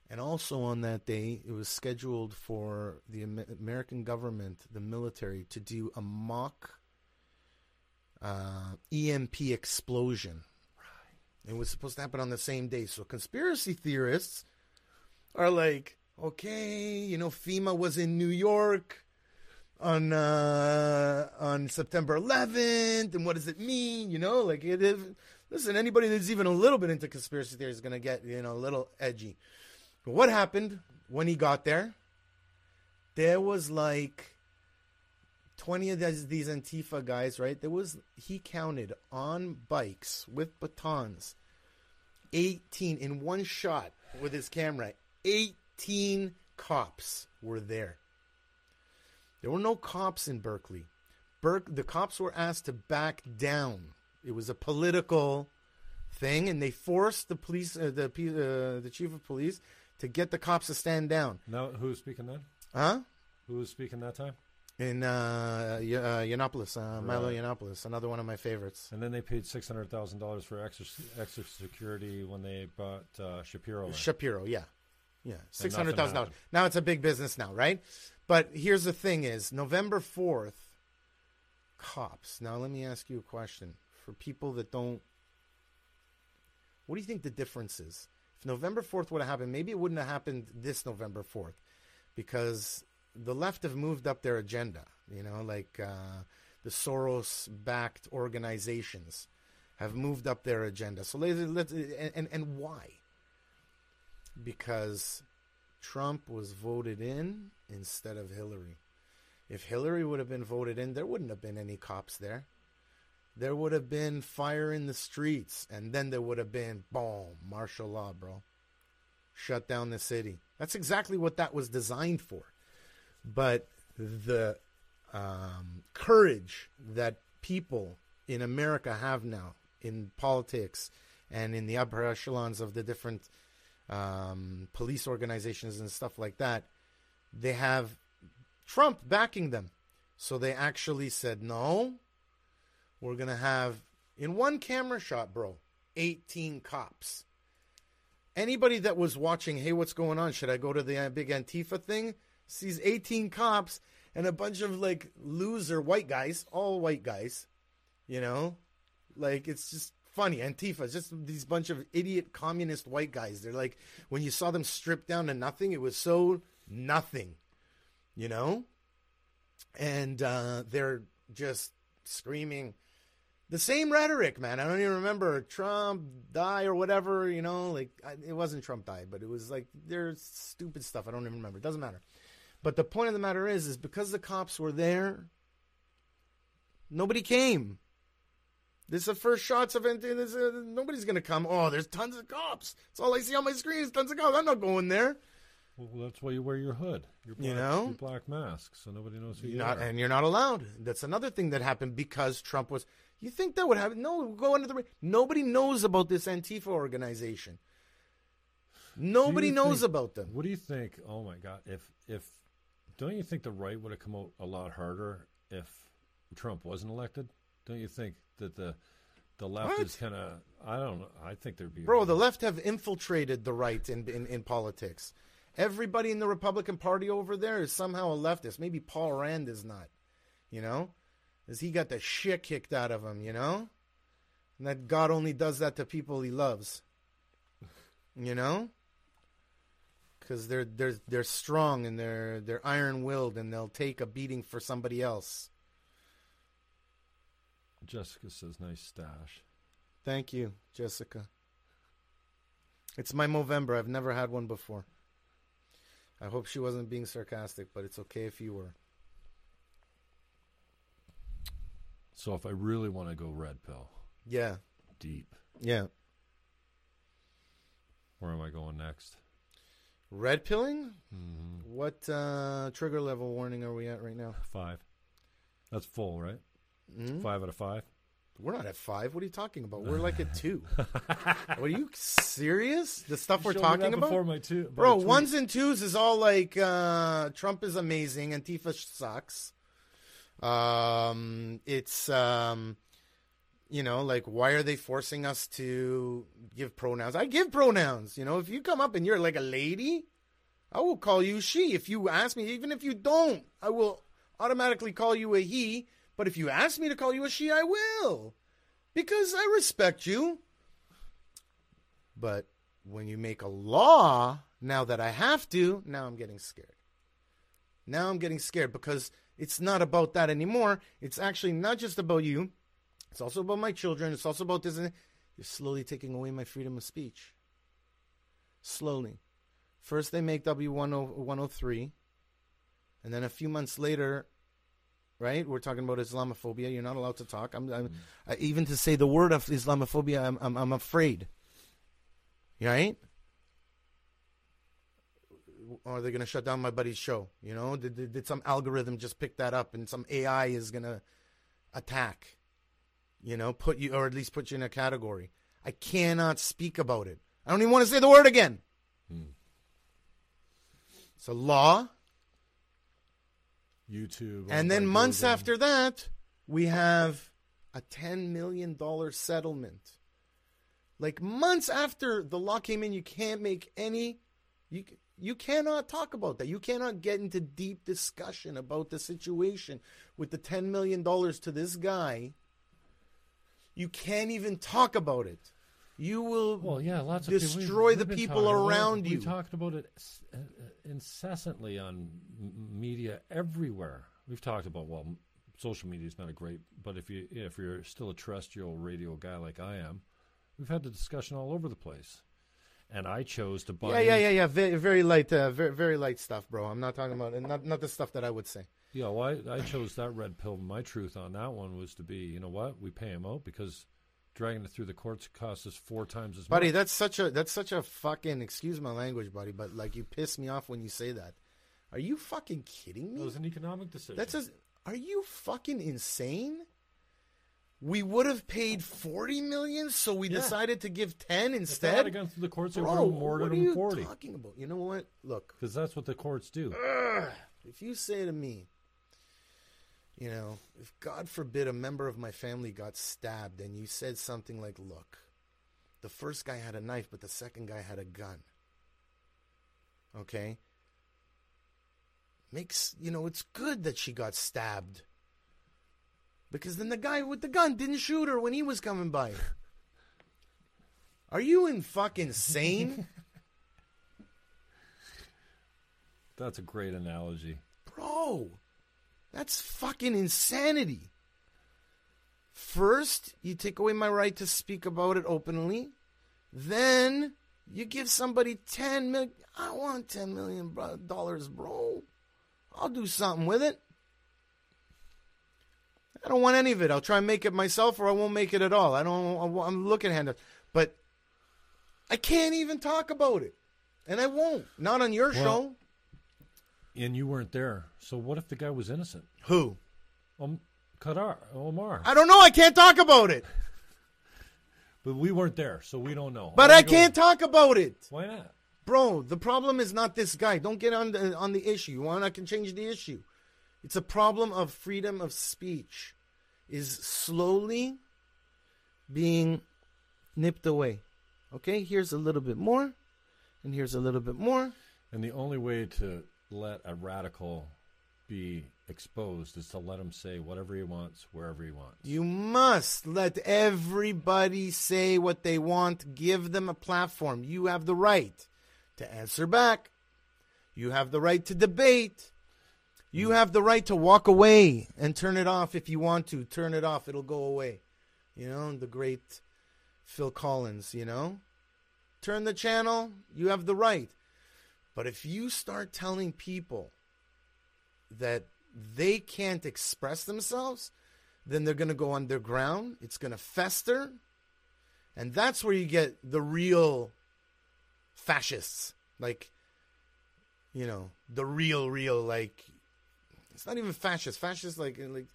And also on that day, it was scheduled for the American government, the military, to do a mock uh, EMP explosion. It was supposed to happen on the same day. So conspiracy theorists are like, okay, you know, FEMA was in New York on uh, on September 11th, and what does it mean? You know, like it. If, listen, anybody that's even a little bit into conspiracy theory is gonna get you know a little edgy. But what happened when he got there? There was like 20 of these, these Antifa guys, right? There was, he counted on bikes with batons, 18 in one shot with his camera, 18 cops were there. There were no cops in Berkeley. Berk, the cops were asked to back down. It was a political thing, and they forced the police, uh, the uh, the chief of police, to get the cops to stand down. Now, who was speaking then? Huh? Who was speaking that time? in uh, Y- uh, Yiannopoulos, uh, Milo Right. Yiannopoulos, another one of my favorites. And then they paid six hundred thousand dollars for extra extra security when they bought uh, Shapiro. In. Shapiro, yeah, yeah, six hundred thousand dollars. Now it's a big business now, right? But here's the thing: is November fourth, cops. Now let me ask you a question for people that don't. What do you think the difference is? If November fourth would have happened, maybe it wouldn't have happened this November fourth, because the left have moved up their agenda. You know, like uh, the Soros backed organizations have moved up their agenda. So let's, let's and, and, and why? Because Trump was voted in instead of Hillary. If Hillary would have been voted in, there wouldn't have been any cops there. There would have been fire in the streets, and then there would have been boom, martial law, bro. Shut down the city. That's exactly what that was designed for. But the um, courage that people in America have now in politics and in the upper echelons of the different um, police organizations and stuff like that, they have Trump backing them. So they actually said, no, we're going to have, in one camera shot, bro, 18 cops. Anybody that was watching, hey, what's going on? Should I go to the uh, big Antifa thing? Sees 18 cops and a bunch of like loser white guys, all white guys, you know? Like, it's just funny. Antifa, just these bunch of idiot communist white guys. They're like, when you saw them stripped down to nothing, it was so nothing, you know? And uh, they're just screaming the same rhetoric, man. I don't even remember Trump die or whatever, you know, like it wasn't Trump die, but it was like there's stupid stuff. I don't even remember. It doesn't matter. But the point of the matter is, is because the cops were there, nobody came. This is the first shots of it. Uh, nobody's going to come. Oh, there's tons of cops. That's all I see on my screen is tons of cops. I'm not going there. Well, that's why you wear your hood, your black, you know, your black mask, so nobody knows who you're you not, are. And you're not allowed. That's another thing that happened because Trump was. You think that would happen? No, go under the. Nobody knows about this Antifa organization. Nobody knows think, about them. What do you think? Oh my God! If if don't you think the right would have come out a lot harder if Trump wasn't elected? Don't you think that the the left what? is kind of I don't know. I think there'd be bro. The left have infiltrated the right in, in in politics. Everybody in the Republican Party over there is somehow a leftist. Maybe Paul Rand is not. You know, as he got the shit kicked out of him. You know, and that God only does that to people He loves. You know, because they're they're they're strong and they're they're iron willed and they'll take a beating for somebody else. Jessica says, "Nice stash." Thank you, Jessica. It's my Movember. I've never had one before. I hope she wasn't being sarcastic, but it's okay if you were. So if I really want to go red pill, yeah, deep, yeah, where am I going next? Red pilling? Mm-hmm. What uh, trigger level warning are we at right now? Five. That's full, right? Mm-hmm. Five out of five. We're not at five. What are you talking about? We're like at two. [laughs] are you serious? The stuff we're talking about, before my two, bro. Ones and twos is all like uh, Trump is amazing, Antifa sucks. Um, it's um, you know, like why are they forcing us to give pronouns? I give pronouns. You know, if you come up and you're like a lady, I will call you she. If you ask me, even if you don't, I will automatically call you a he. But if you ask me to call you a she, I will. Because I respect you. But when you make a law, now that I have to, now I'm getting scared. Now I'm getting scared because it's not about that anymore. It's actually not just about you. It's also about my children. It's also about this. You're slowly taking away my freedom of speech. Slowly. First, they make W103. And then a few months later, right? We're talking about Islamophobia. You're not allowed to talk. I'm, I'm mm. I, even to say the word of Islamophobia. I'm, I'm, I'm afraid. Right? Or are they going to shut down my buddy's show? You know, did, did, did some algorithm just pick that up and some AI is going to attack? You know, put you or at least put you in a category. I cannot speak about it. I don't even want to say the word again. Hmm. It's a law YouTube. And then months after that, we have a $10 million settlement. Like months after the law came in, you can't make any, you, you cannot talk about that. You cannot get into deep discussion about the situation with the $10 million to this guy. You can't even talk about it. You will well, yeah, lots of destroy people, the people around about, you. We talked about it incessantly on media everywhere. We've talked about well, social media is not a great. But if you if you're still a terrestrial radio guy like I am, we've had the discussion all over the place. And I chose to buy. Yeah, yeah, yeah, yeah. Very, very light, uh, very, very light stuff, bro. I'm not talking about not not the stuff that I would say. Yeah, well, I, I chose that red pill. My truth on that one was to be, you know what, we pay him out because dragging it through the courts costs us four times as much. Buddy, that's such a that's such a fucking excuse my language, buddy, but like you piss me off when you say that. Are you fucking kidding me? It me? was an economic decision. That's a, are you fucking insane? We would have paid 40 million so we Yeah. decided to give 10 if they had instead. it gone through the courts, they would Bro, have what are you forty talking about? You know what? Look, because that's what the courts do. if you say to me, you know, if God forbid a member of my family got stabbed and you said something like, look, the first guy had a knife, but the second guy had a gun. Okay? Makes, you know, it's good that she got stabbed. Because then the guy with the gun didn't shoot her when he was coming by. Are you in fucking sane? [laughs] That's a great analogy. Bro, that's fucking insanity. First, you take away my right to speak about it openly. Then, you give somebody 10 million. I want 10 million dollars, bro. I'll do something with it. I don't want any of it. I'll try and make it myself or I won't make it at all. I don't, I'm looking at it. But I can't even talk about it. And I won't. Not on your Well- show. And you weren't there. So what if the guy was innocent? Who? Um, Khadr, Omar. I don't know. I can't talk about it. [laughs] but we weren't there, so we don't know. But I can't talk about it. Why not? Bro, the problem is not this guy. Don't get on the, on the issue. You want I can change the issue. It's a problem of freedom of speech is slowly being nipped away. Okay? Here's a little bit more and here's a little bit more. And the only way to let a radical be exposed is to let him say whatever he wants, wherever he wants. You must let everybody say what they want. Give them a platform. You have the right to answer back. You have the right to debate. You mm. have the right to walk away and turn it off if you want to. Turn it off, it'll go away. You know, the great Phil Collins, you know? Turn the channel, you have the right. But if you start telling people that they can't express themselves, then they're going to go underground. It's going to fester. And that's where you get the real fascists. Like, you know, the real, real, like, it's not even fascist. Fascist, like, like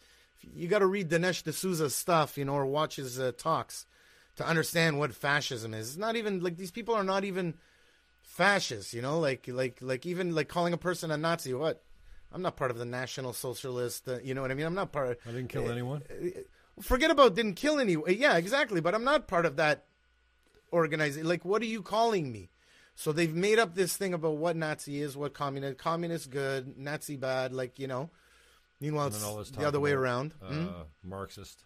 you got to read Dinesh D'Souza's stuff, you know, or watch his uh, talks to understand what fascism is. It's not even, like, these people are not even fascists, you know, like, like, like, even, like, calling a person a Nazi, what? I'm not part of the National Socialist, uh, you know what I mean? I'm not part of. I didn't kill anyone. Forget about didn't kill anyone. Yeah, exactly. But I'm not part of that organization. Like, what are you calling me? So they've made up this thing about what Nazi is, what communist, communist good, Nazi bad. Like you know. Meanwhile, it's the other way around. Uh, Hmm? Marxist.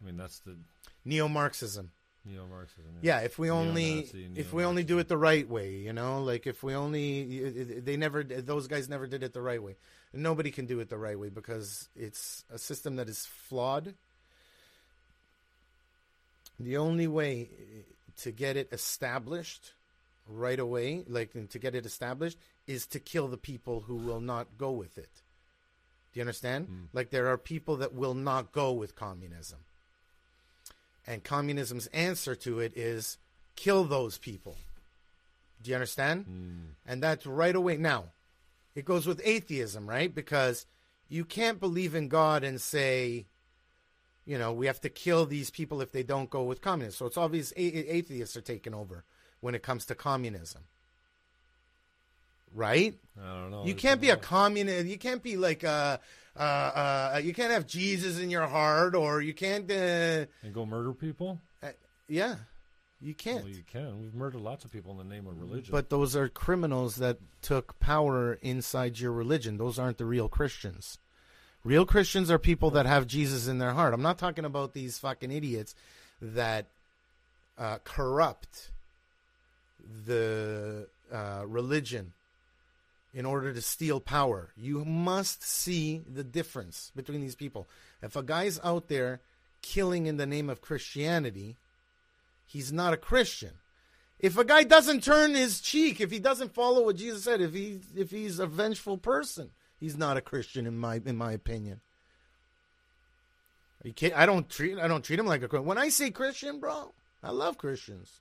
I mean, that's the Neo-Marxism. neo-Marxism. Yeah, if we only if we only do it the right way, you know, like if we only they never those guys never did it the right way. Nobody can do it the right way because it's a system that is flawed. The only way eh, to get it established right away, like to get it established, is to kill the people who will not go with it. Do you understand? Hmm. Like there are people that will not go with communism. And communism's answer to it is kill those people. Do you understand? Hmm. And that's right away. Now, it goes with atheism, right? Because you can't believe in God and say, you know, we have to kill these people if they don't go with communism. So it's obvious a- atheists are taking over when it comes to communism. Right? I don't know. You can't be a communist. You can't be like a, uh, uh, you can't have Jesus in your heart, or you can't. Uh, and go murder people. uh, yeah, you can't. Well, you can. We've murdered lots of people in the name of religion. But those are criminals that took power inside your religion. Those aren't the real Christians. Real Christians are people that have Jesus in their heart. I'm not talking about these fucking idiots that uh, corrupt the uh, religion in order to steal power. You must see the difference between these people. If a guy's out there killing in the name of Christianity, he's not a Christian. If a guy doesn't turn his cheek, if he doesn't follow what Jesus said, if he if he's a vengeful person, he's not a Christian in my in my opinion. You can't, I don't treat I don't treat him like a Christian. When I say Christian, bro, I love Christians.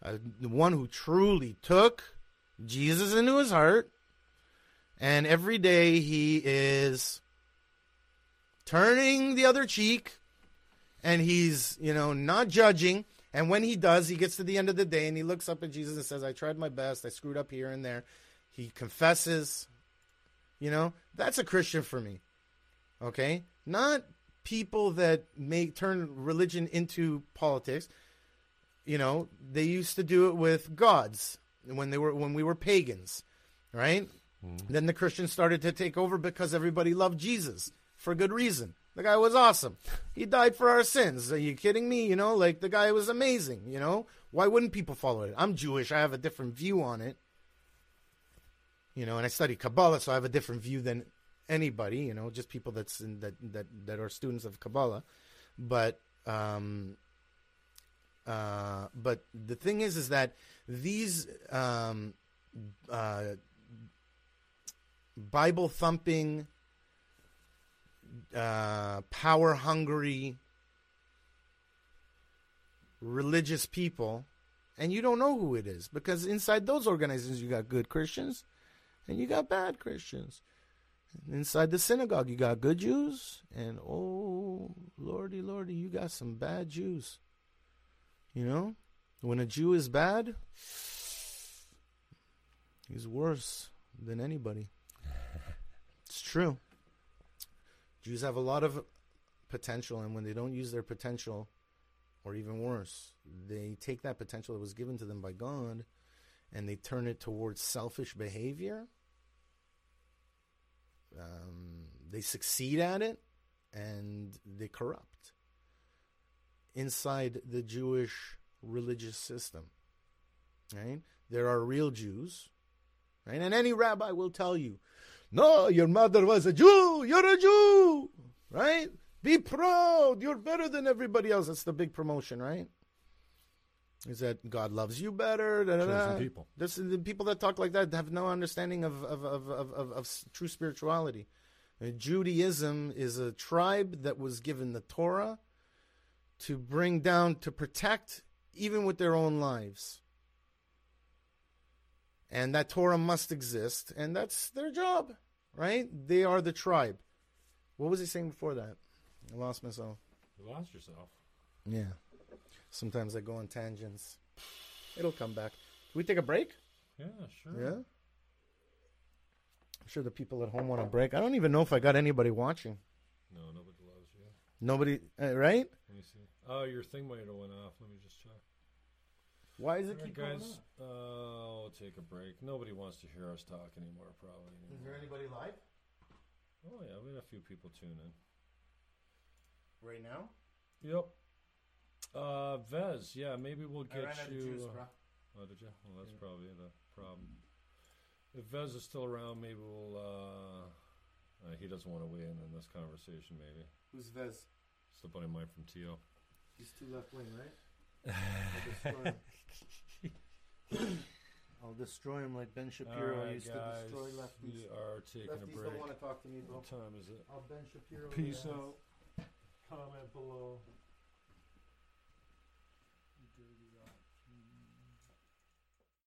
Uh, the one who truly took Jesus into his heart, and every day he is turning the other cheek, and he's you know not judging. And when he does, he gets to the end of the day and he looks up at Jesus and says, "I tried my best. I screwed up here and there." He confesses. You know, that's a Christian for me. Okay, not people that make turn religion into politics. You know, they used to do it with gods when they were when we were pagans, right? Then the Christians started to take over because everybody loved Jesus for good reason. The guy was awesome. He died for our sins. Are you kidding me? You know, like the guy was amazing, you know? Why wouldn't people follow it? I'm Jewish. I have a different view on it. You know, and I study Kabbalah, so I have a different view than anybody, you know, just people that's in, that that that are students of Kabbalah. But um uh but the thing is is that these um uh Bible thumping uh, power hungry, religious people, and you don't know who it is because inside those organizations you got good Christians and you got bad Christians. Inside the synagogue you got good Jews and oh lordy lordy you got some bad Jews. You know, when a Jew is bad, he's worse than anybody. [laughs] It's true. Jews have a lot of potential, and when they don't use their potential, or even worse, they take that potential that was given to them by God and they turn it towards selfish behavior. Um, they succeed at it and they corrupt inside the Jewish religious system. Right? There are real Jews, right? And any rabbi will tell you, no, your mother was a Jew. You're a Jew, right? Be proud. You're better than everybody else. That's the big promotion, right? Is that God loves you better? Da, da, da. People. This the people that talk like that have no understanding of of of of, of, of true spirituality. Uh, Judaism is a tribe that was given the Torah to bring down to protect, even with their own lives and that Torah must exist, and that's their job, right? They are the tribe. What was he saying before that? I lost myself. You lost yourself. Yeah. Sometimes I go on tangents. It'll come back. Can we take a break? Yeah, sure. Yeah. I'm sure the people at home want a break. I don't even know if I got anybody watching. No, nobody loves you. Nobody, uh, right? Let me see. Oh, your thing might have went off. Let me just check. Why is it right, keep going guys. Uh, we'll take a break. Nobody wants to hear us talk anymore, probably. Is there anybody live Oh yeah, we had a few people tune in. right now? Yep. Uh, Vez, yeah, maybe we'll get you. uh, Oh, did you? Well, that's Yeah. probably the problem. If Vez is still around, maybe we'll. Uh, uh, he doesn't want to weigh in on this conversation. Maybe Who's Vez? it's the buddy of mine from TO. He's too left wing, right? I'll destroy him. I'll destroy him like Ben Shapiro All right, used guys, to destroy lefties. we are taking a Lefties break. don't want to talk to me, bro. What time is it? I'll Ben Shapiro. Peace out. Comment below.